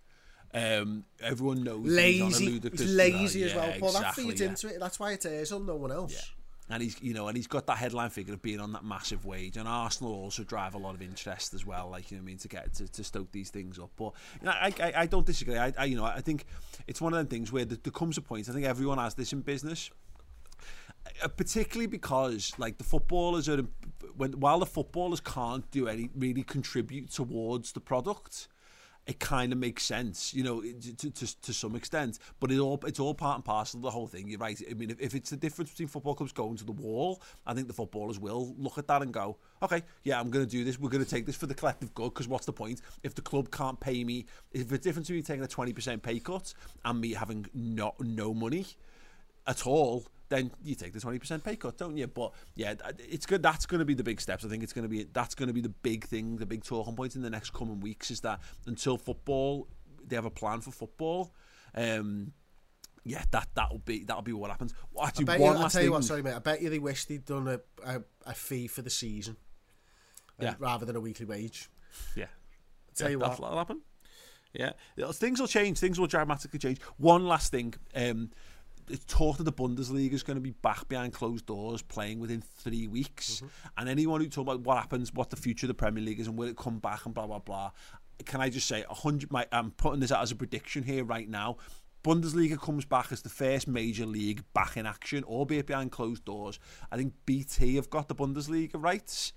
Um, everyone knows that he's, lazy. He's lazy Yeah, as well. Paul, that feeds yeah. into it. That's why it's Ozil, no one else. Yeah. And he's you know, and he's got that headline figure of being on that massive wage. And Arsenal also drive a lot of interest as well, like you know what I mean, to get to, to stoke these things up. But you know, I, I I don't disagree. I, I you know I think it's one of them things where there, there comes a point. I think everyone has this in business. Uh, particularly because like the footballers are when while the footballers can't do any really contribute towards the product it kind of makes sense you know to, to, to some extent but it all it's all part and parcel of the whole thing you're right. I mean if, if it's the difference between football clubs going to the wall i think the footballers will look at that and go okay yeah i'm going to do this we're going to take this for the collective good because what's the point? If the club can't pay me if the difference between taking a 20% pay cut and me having no, no money at all, then you take the twenty percent pay cut, don't you? But yeah, it's good. That's going to be the big steps. I think it's going to be that's going to be the big thing, the big talking point in the next coming weeks is that until football, they have a plan for football. Um, yeah, that that'll be that'll be what happens. Well, I Actually, bet one you, I'll tell you thing. what, sorry mate, I bet you they wish they'd done a, a, a fee for the season uh, Yeah. rather than a weekly wage. Yeah. Tell you that'll, what. that'll happen. Yeah, Yeah, things will change. Things will dramatically change. One last thing. Um, it's talk that the Bundesliga is going to be back behind closed doors, playing within three weeks. Mm-hmm. And anyone who talks about what happens, what the future of the Premier League is, and will it come back, and blah blah blah. Can I just say, a hundred? My, I'm putting this out as a prediction here right now. Bundesliga comes back as the first major league back in action, albeit behind closed doors. I think BT have got the Bundesliga rights.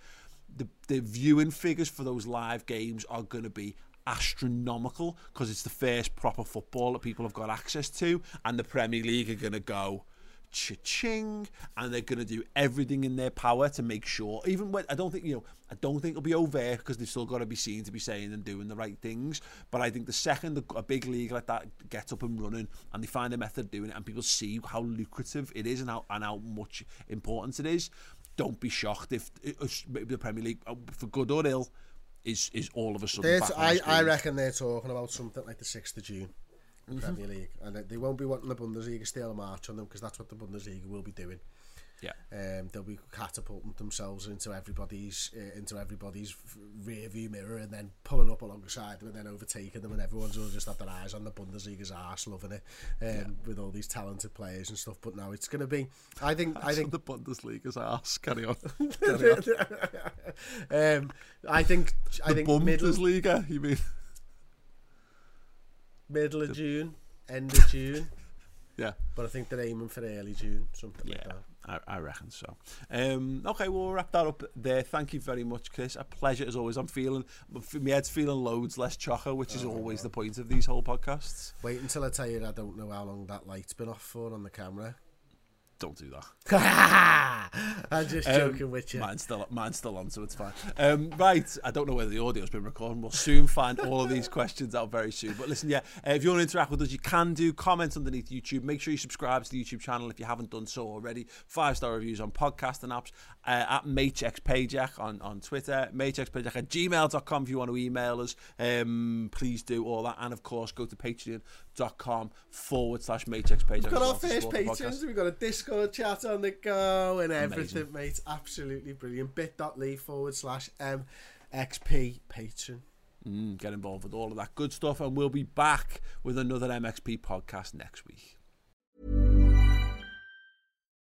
The the viewing figures for those live games are going to be astronomical because it's the first proper football that people have got access to, and the Premier League are going to go cha-ching and they're going to do everything in their power to make sure even when I don't think you know I don't think it'll be over because they've still got to be seen to be saying and doing the right things but I think the second a big league like that gets up and running and they find a method of doing it and people see how lucrative it is and how, and how much importance it is don't be shocked if, if the Premier League uh, for good or ill is is all of a sudden. I, I reckon they're talking about something like the 6th of June. Mm -hmm. Premier League and they won't be wanting the Bundesliga stale march on them because that's what the Bundesliga will be doing yeah. Um, they'll be catapulting themselves into everybody's uh, into everybody's rear view mirror and then pulling up alongside them and then overtaking them and everyone's all just had their eyes on the Bundesliga's arse loving it um, with all these talented players and stuff. But now it's going to be, I think, I think the Bundesliga's ass carry on. Um, I think I the think middle, Bundesliga you mean? Middle of June, end of June. yeah. But I think they're aiming for early June, something like that. I, I reckon so. Um, okay, well, we'll wrap that up there. Thank you very much, Chris. A pleasure as always. I'm feeling, my head's feeling loads less chocker, which is always the point of these whole podcasts. Wait until I tell you I don't know how long that light's been off for on the camera. Don't do that. I'm just Um, joking with you. Mine's still, mine's still on, so it's fine. Um, right, I don't know whether the audio's been recorded. We'll soon find all of these questions out very soon. But listen, yeah, uh, if you want to interact with us, you can do comments underneath YouTube. Make sure you subscribe to the YouTube channel if you haven't done so already. Five star reviews on podcast and apps. Uh, at MachinXPajak on, on Twitter, MachinXPajak at gmail.com if you want to email us. Um, please do all that. And of course, go to patreon.com forward slash MachinXPajak. We've got our first patrons. We've got a Discord chat on the go and everything, mate. Absolutely brilliant. Bit.ly forward slash MXP patron. Mm, get involved with all of that good stuff, and we'll be back with another MXP podcast next week.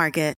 Market.